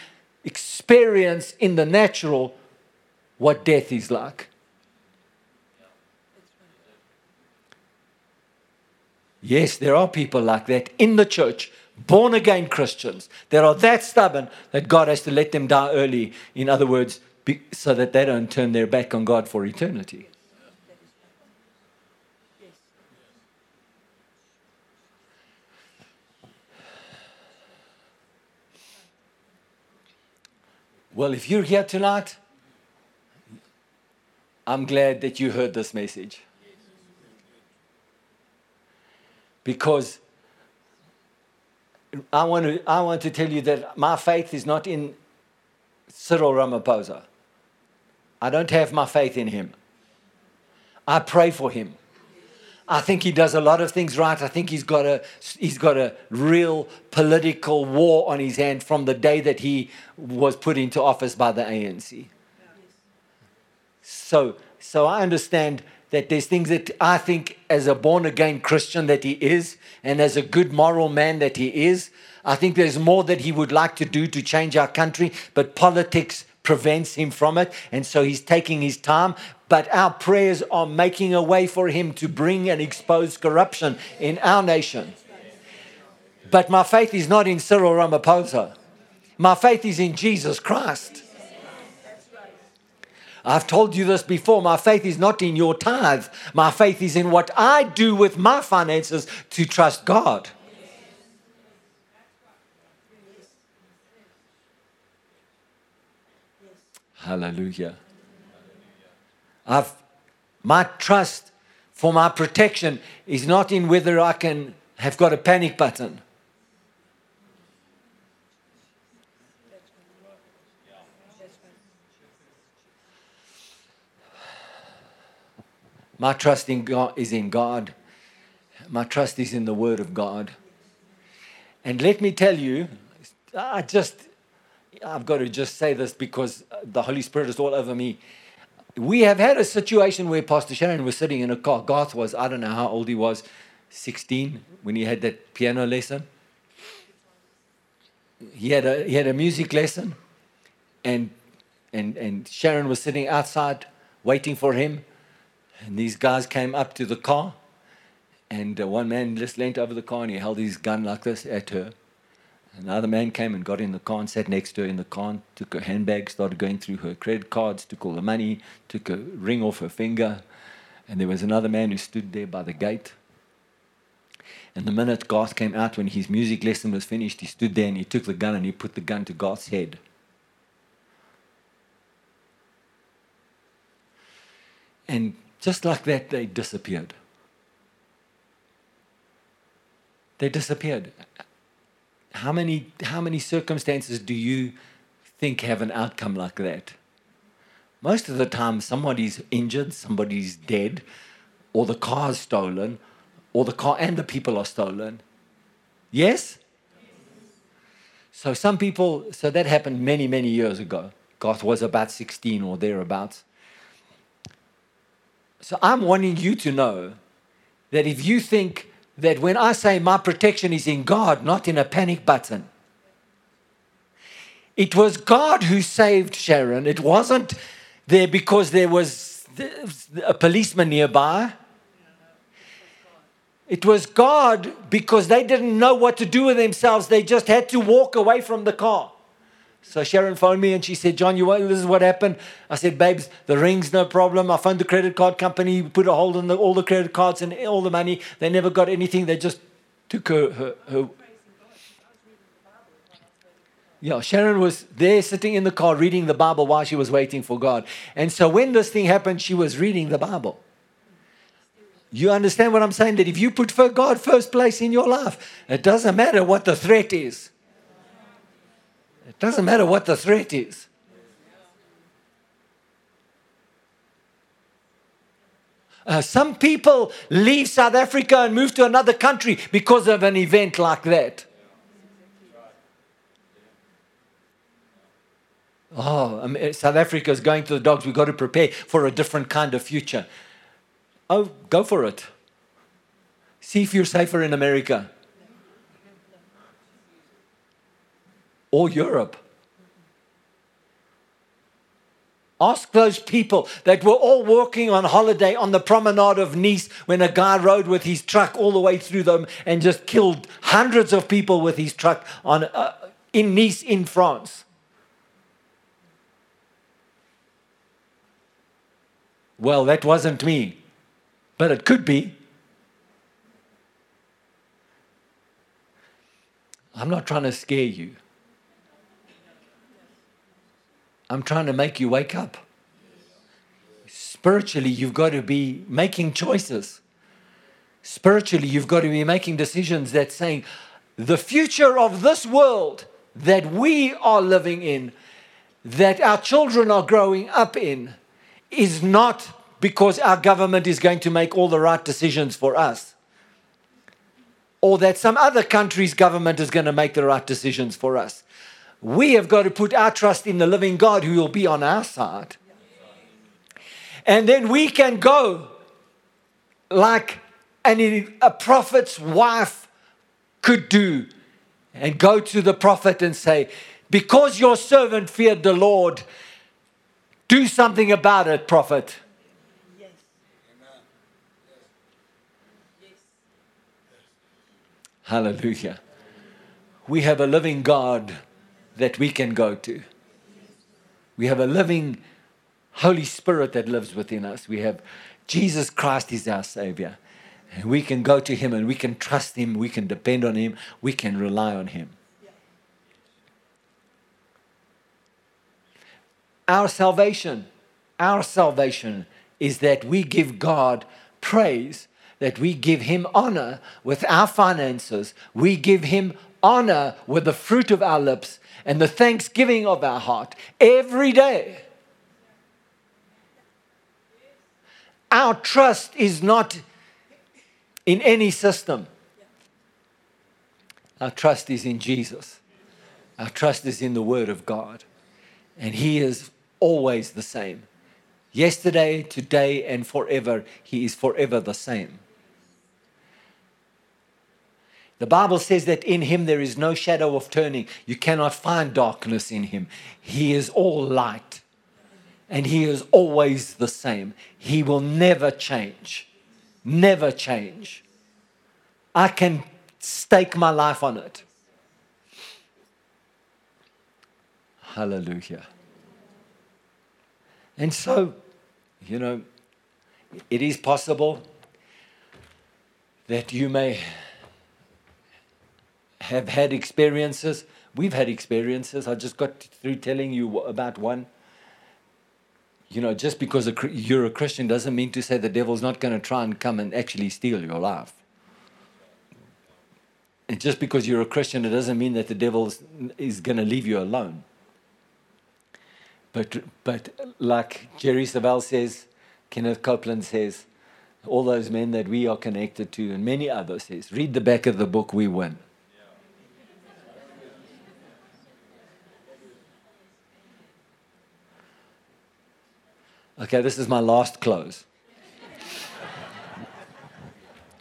[SPEAKER 1] experience in the natural what death is like. Yes, there are people like that in the church, born again Christians that are that stubborn that God has to let them die early. In other words, so that they don't turn their back on God for eternity. Well, if you're here tonight, I'm glad that you heard this message. Because I want to, I want to tell you that my faith is not in Cyril Ramaphosa. I don't have my faith in him. I pray for him. I think he does a lot of things right. I think he's got a he's got a real political war on his hand from the day that he was put into office by the ANC. So so I understand that there's things that I think as a born again Christian that he is and as a good moral man that he is, I think there's more that he would like to do to change our country, but politics prevents him from it. And so he's taking his time. But our prayers are making a way for him to bring and expose corruption in our nation. But my faith is not in Cyril Ramaphosa. My faith is in Jesus Christ. I've told you this before. My faith is not in your tithe. My faith is in what I do with my finances to trust God. Hallelujah. I've, my trust for my protection is not in whether I can have got a panic button. My trust in God is in God. My trust is in the Word of God. And let me tell you, I just I've got to just say this because the Holy Spirit is all over me. We have had a situation where Pastor Sharon was sitting in a car. Garth was, I don't know how old he was, 16, when he had that piano lesson. He had a, he had a music lesson, and, and, and Sharon was sitting outside waiting for him. And these guys came up to the car, and uh, one man just leaned over the car and he held his gun like this at her. Another man came and got in the car and sat next to her in the car, took her handbag, started going through her credit cards, took all the money, took a ring off her finger. And there was another man who stood there by the gate. And the minute Garth came out when his music lesson was finished, he stood there and he took the gun and he put the gun to Garth's head. And just like that, they disappeared. They disappeared how many, how many circumstances do you think have an outcome like that? Most of the time, somebody's injured, somebody's dead, or the car's stolen, or the car and the people are stolen. Yes? So, some people, so that happened many, many years ago. Garth was about 16 or thereabouts. So, I'm wanting you to know that if you think that when I say my protection is in God, not in a panic button, it was God who saved Sharon. It wasn't there because there was a policeman nearby. It was God because they didn't know what to do with themselves. They just had to walk away from the car. So Sharon phoned me and she said, John, you this is what happened. I said, babes, the ring's no problem. I phoned the credit card company, put a hold on the, all the credit cards and all the money. They never got anything. They just took her, her, her. Yeah, Sharon was there sitting in the car reading the Bible while she was waiting for God. And so when this thing happened, she was reading the Bible. You understand what I'm saying? That if you put God first place in your life, it doesn't matter what the threat is. It doesn't matter what the threat is. Uh, some people leave South Africa and move to another country because of an event like that. Oh, um, uh, South Africa is going to the dogs. We've got to prepare for a different kind of future. Oh, go for it. See if you're safer in America. Or Europe. Ask those people that were all walking on holiday on the promenade of Nice when a guy rode with his truck all the way through them and just killed hundreds of people with his truck on, uh, in Nice in France. Well, that wasn't me, but it could be. I'm not trying to scare you. I'm trying to make you wake up. Spiritually, you've got to be making choices. Spiritually, you've got to be making decisions that saying, the future of this world that we are living in, that our children are growing up in, is not because our government is going to make all the right decisions for us, or that some other country's government is going to make the right decisions for us. We have got to put our trust in the living God who will be on our side. And then we can go like an, a prophet's wife could do and go to the prophet and say, Because your servant feared the Lord, do something about it, prophet. Yes. Hallelujah. We have a living God that we can go to. We have a living Holy Spirit that lives within us. We have Jesus Christ is our Savior. And we can go to Him and we can trust Him, we can depend on Him, we can rely on Him. Our salvation, our salvation is that we give God praise, that we give Him honor with our finances, we give Him honor with the fruit of our lips and the thanksgiving of our heart every day. Our trust is not in any system. Our trust is in Jesus. Our trust is in the Word of God. And He is always the same. Yesterday, today, and forever, He is forever the same. The Bible says that in Him there is no shadow of turning. You cannot find darkness in Him. He is all light. And He is always the same. He will never change never change. I can stake my life on it. Hallelujah. And so, you know, it is possible that you may have had experiences. We've had experiences. I just got through telling you about one you know, just because you're a Christian doesn't mean to say the devil's not going to try and come and actually steal your life. And just because you're a Christian, it doesn't mean that the devil is going to leave you alone. But, but like Jerry Savelle says, Kenneth Copeland says, all those men that we are connected to, and many others says, read the back of the book, we win. Okay, this is my last close.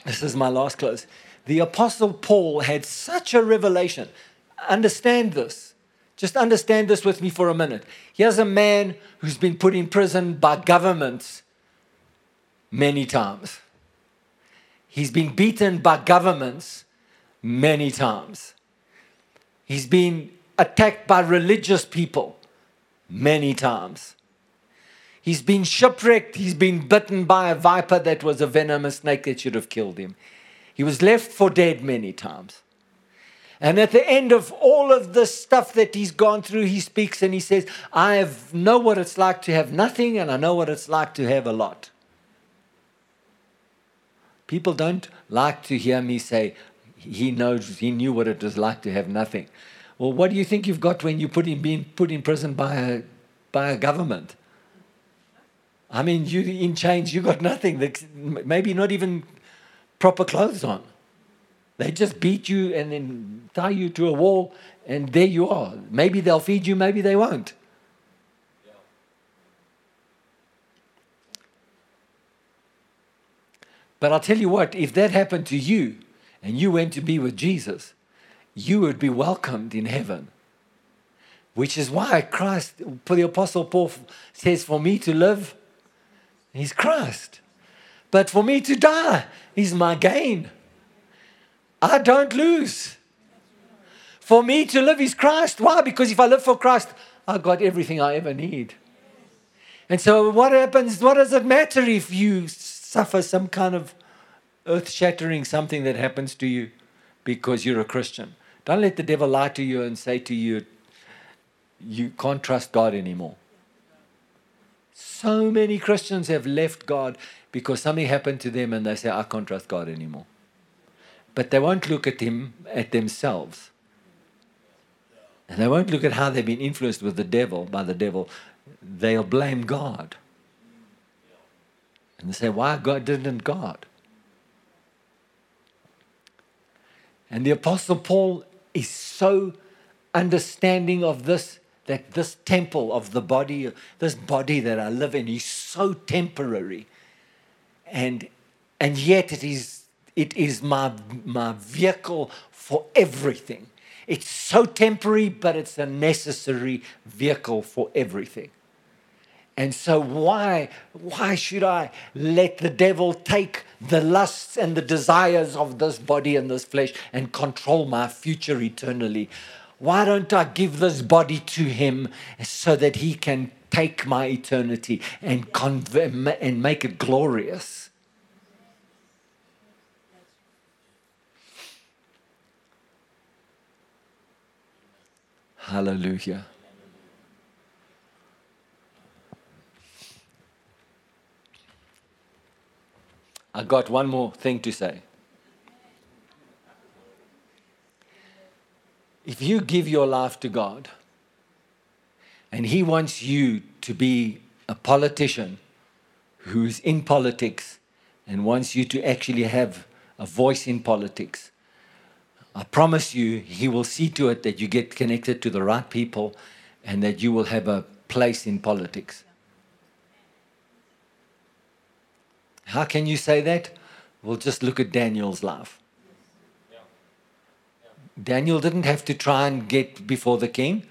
[SPEAKER 1] this is my last close. The Apostle Paul had such a revelation. Understand this. Just understand this with me for a minute. Here's a man who's been put in prison by governments many times. He's been beaten by governments many times. He's been attacked by religious people many times. He's been shipwrecked. He's been bitten by a viper that was a venomous snake that should have killed him. He was left for dead many times. And at the end of all of the stuff that he's gone through, he speaks and he says, I know what it's like to have nothing, and I know what it's like to have a lot. People don't like to hear me say, he knows, he knew what it was like to have nothing. Well, what do you think you've got when you're put in, being put in prison by a, by a government? I mean, you in chains, you got nothing. Maybe not even proper clothes on. They just beat you and then tie you to a wall, and there you are. Maybe they'll feed you, maybe they won't. But I'll tell you what, if that happened to you and you went to be with Jesus, you would be welcomed in heaven. Which is why Christ, the Apostle Paul says, For me to live He's Christ. But for me to die is my gain. I don't lose. For me to live is Christ. Why? Because if I live for Christ, I've got everything I ever need. And so, what happens? What does it matter if you suffer some kind of earth shattering something that happens to you because you're a Christian? Don't let the devil lie to you and say to you, you can't trust God anymore. So many Christians have left God because something happened to them and they say, I can't trust God anymore. But they won't look at Him, at themselves. And they won't look at how they've been influenced with the devil, by the devil. They'll blame God. And they say, Why God didn't God? And the Apostle Paul is so understanding of this that this temple of the body, this body that I live in, is so temporary. And, and yet it is, it is my, my vehicle for everything. It's so temporary, but it's a necessary vehicle for everything. And so why why should I let the devil take the lusts and the desires of this body and this flesh and control my future eternally? Why don't I give this body to him so that he can take my eternity and convert and make it glorious? Hallelujah. I got one more thing to say. If you give your life to God and He wants you to be a politician who's in politics and wants you to actually have a voice in politics, I promise you, He will see to it that you get connected to the right people and that you will have a place in politics. How can you say that? Well, just look at Daniel's life. Daniel didn't have to try and get before the king.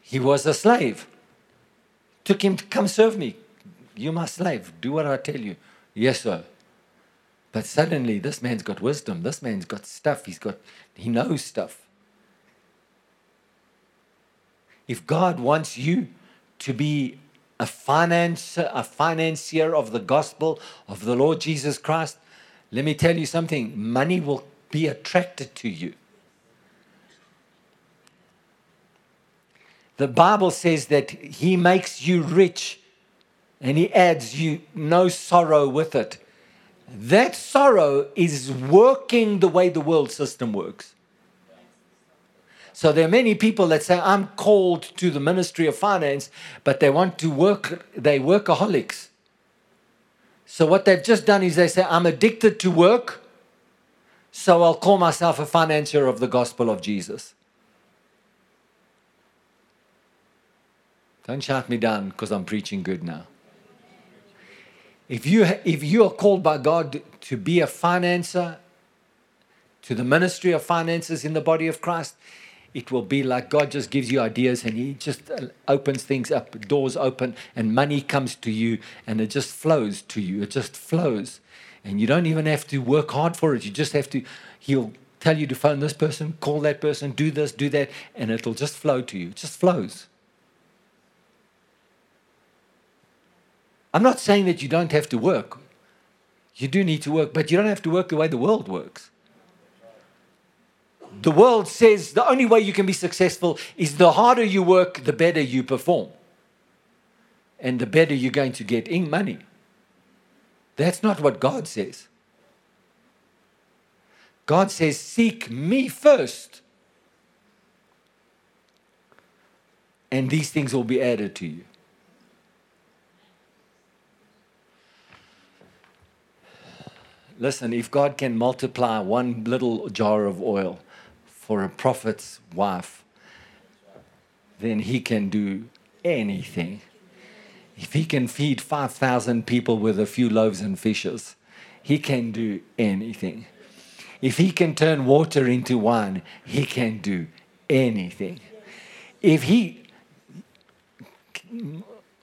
[SPEAKER 1] He was a slave. Took him to come serve me. You're my slave. Do what I tell you. Yes, sir. But suddenly, this man's got wisdom. This man's got stuff. He's got, he knows stuff. If God wants you to be a, finance, a financier of the gospel of the Lord Jesus Christ, let me tell you something money will be attracted to you. The Bible says that He makes you rich and He adds you no sorrow with it. That sorrow is working the way the world system works. So there are many people that say, I'm called to the ministry of finance, but they want to work, they workaholics. So what they've just done is they say, I'm addicted to work, so I'll call myself a financier of the gospel of Jesus. Don't shut me down because I'm preaching good now. If you, if you are called by God to be a financer, to the ministry of finances in the body of Christ, it will be like God just gives you ideas and He just uh, opens things up, doors open, and money comes to you and it just flows to you. It just flows. And you don't even have to work hard for it. You just have to, He'll tell you to phone this person, call that person, do this, do that, and it'll just flow to you. It just flows. I'm not saying that you don't have to work. You do need to work, but you don't have to work the way the world works the world says the only way you can be successful is the harder you work, the better you perform. And the better you're going to get in money. That's not what God says. God says, Seek me first. And these things will be added to you. Listen, if God can multiply one little jar of oil, for a prophet's wife, then he can do anything. If he can feed 5,000 people with a few loaves and fishes, he can do anything. If he can turn water into wine, he can do anything. If he,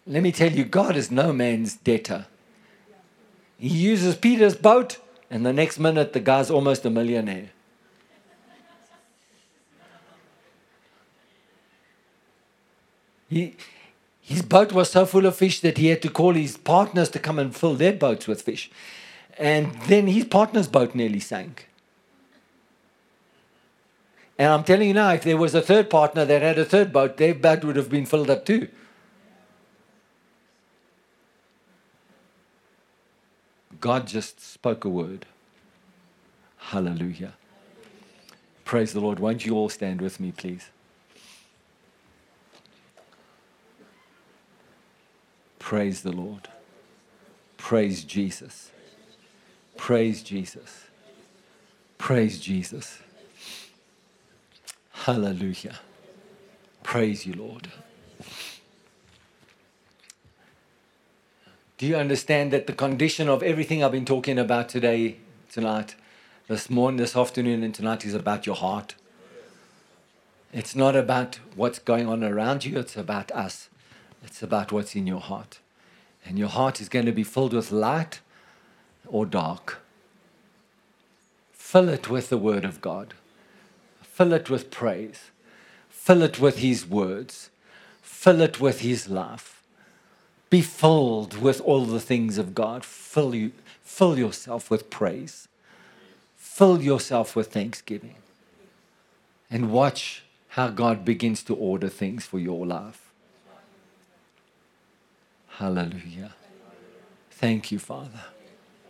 [SPEAKER 1] let me tell you, God is no man's debtor. He uses Peter's boat, and the next minute, the guy's almost a millionaire. He, his boat was so full of fish that he had to call his partners to come and fill their boats with fish. And then his partner's boat nearly sank. And I'm telling you now, if there was a third partner that had a third boat, their boat would have been filled up too. God just spoke a word. Hallelujah. Praise the Lord. Won't you all stand with me, please? Praise the Lord. Praise Jesus. Praise Jesus. Praise Jesus. Hallelujah. Praise you, Lord. Do you understand that the condition of everything I've been talking about today, tonight, this morning, this afternoon, and tonight is about your heart? It's not about what's going on around you, it's about us. It's about what's in your heart. And your heart is going to be filled with light or dark. Fill it with the Word of God, fill it with praise, fill it with His words, fill it with His love be filled with all the things of God. Fill, you, fill yourself with praise. Fill yourself with thanksgiving. And watch how God begins to order things for your life. Hallelujah. Thank you, Father.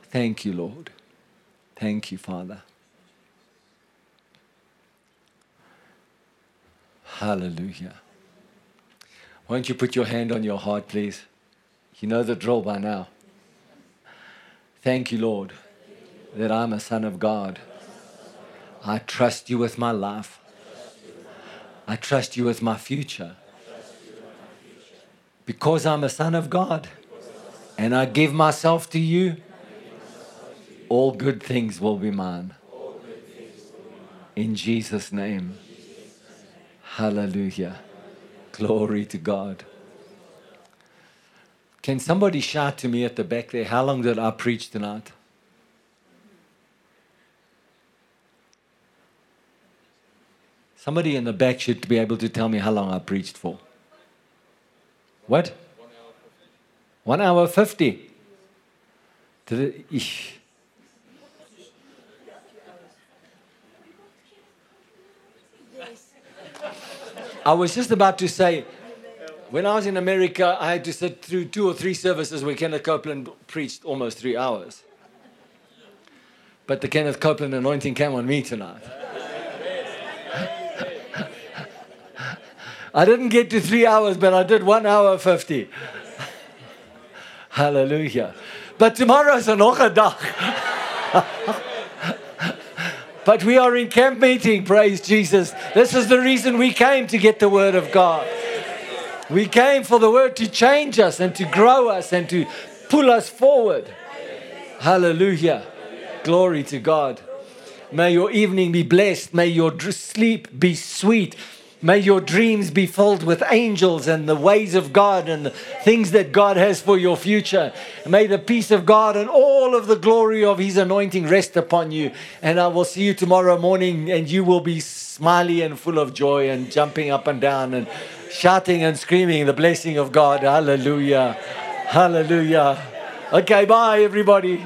[SPEAKER 1] Thank you, Lord. Thank you, Father. Hallelujah. Won't you put your hand on your heart, please? You know the drill by now. Thank you, Lord, that I'm a son of God. I trust you with my life. I trust you with my future. Because I'm a son of God and I give myself to you, all good things will be mine. In Jesus' name. Hallelujah. Glory to God. Can somebody shout to me at the back there, how long did I preach tonight? Somebody in the back should be able to tell me how long I preached for. What? One hour 50. Did it. I was just about to say, when I was in America, I had to sit through two or three services where Kenneth Copeland preached almost three hours. But the Kenneth Copeland anointing came on me tonight. I didn't get to three hours, but I did one hour 50. Hallelujah. But tomorrow is 'n dag. but we are in camp meeting, praise Jesus. This is the reason we came to get the word of God. We came for the word to change us and to grow us and to pull us forward. Hallelujah. Glory to God. May your evening be blessed. May your sleep be sweet. May your dreams be filled with angels and the ways of God and the things that God has for your future. May the peace of God and all of the glory of His anointing rest upon you. And I will see you tomorrow morning, and you will be smiley and full of joy and jumping up and down and shouting and screaming the blessing of God. Hallelujah. Hallelujah. Okay, bye, everybody.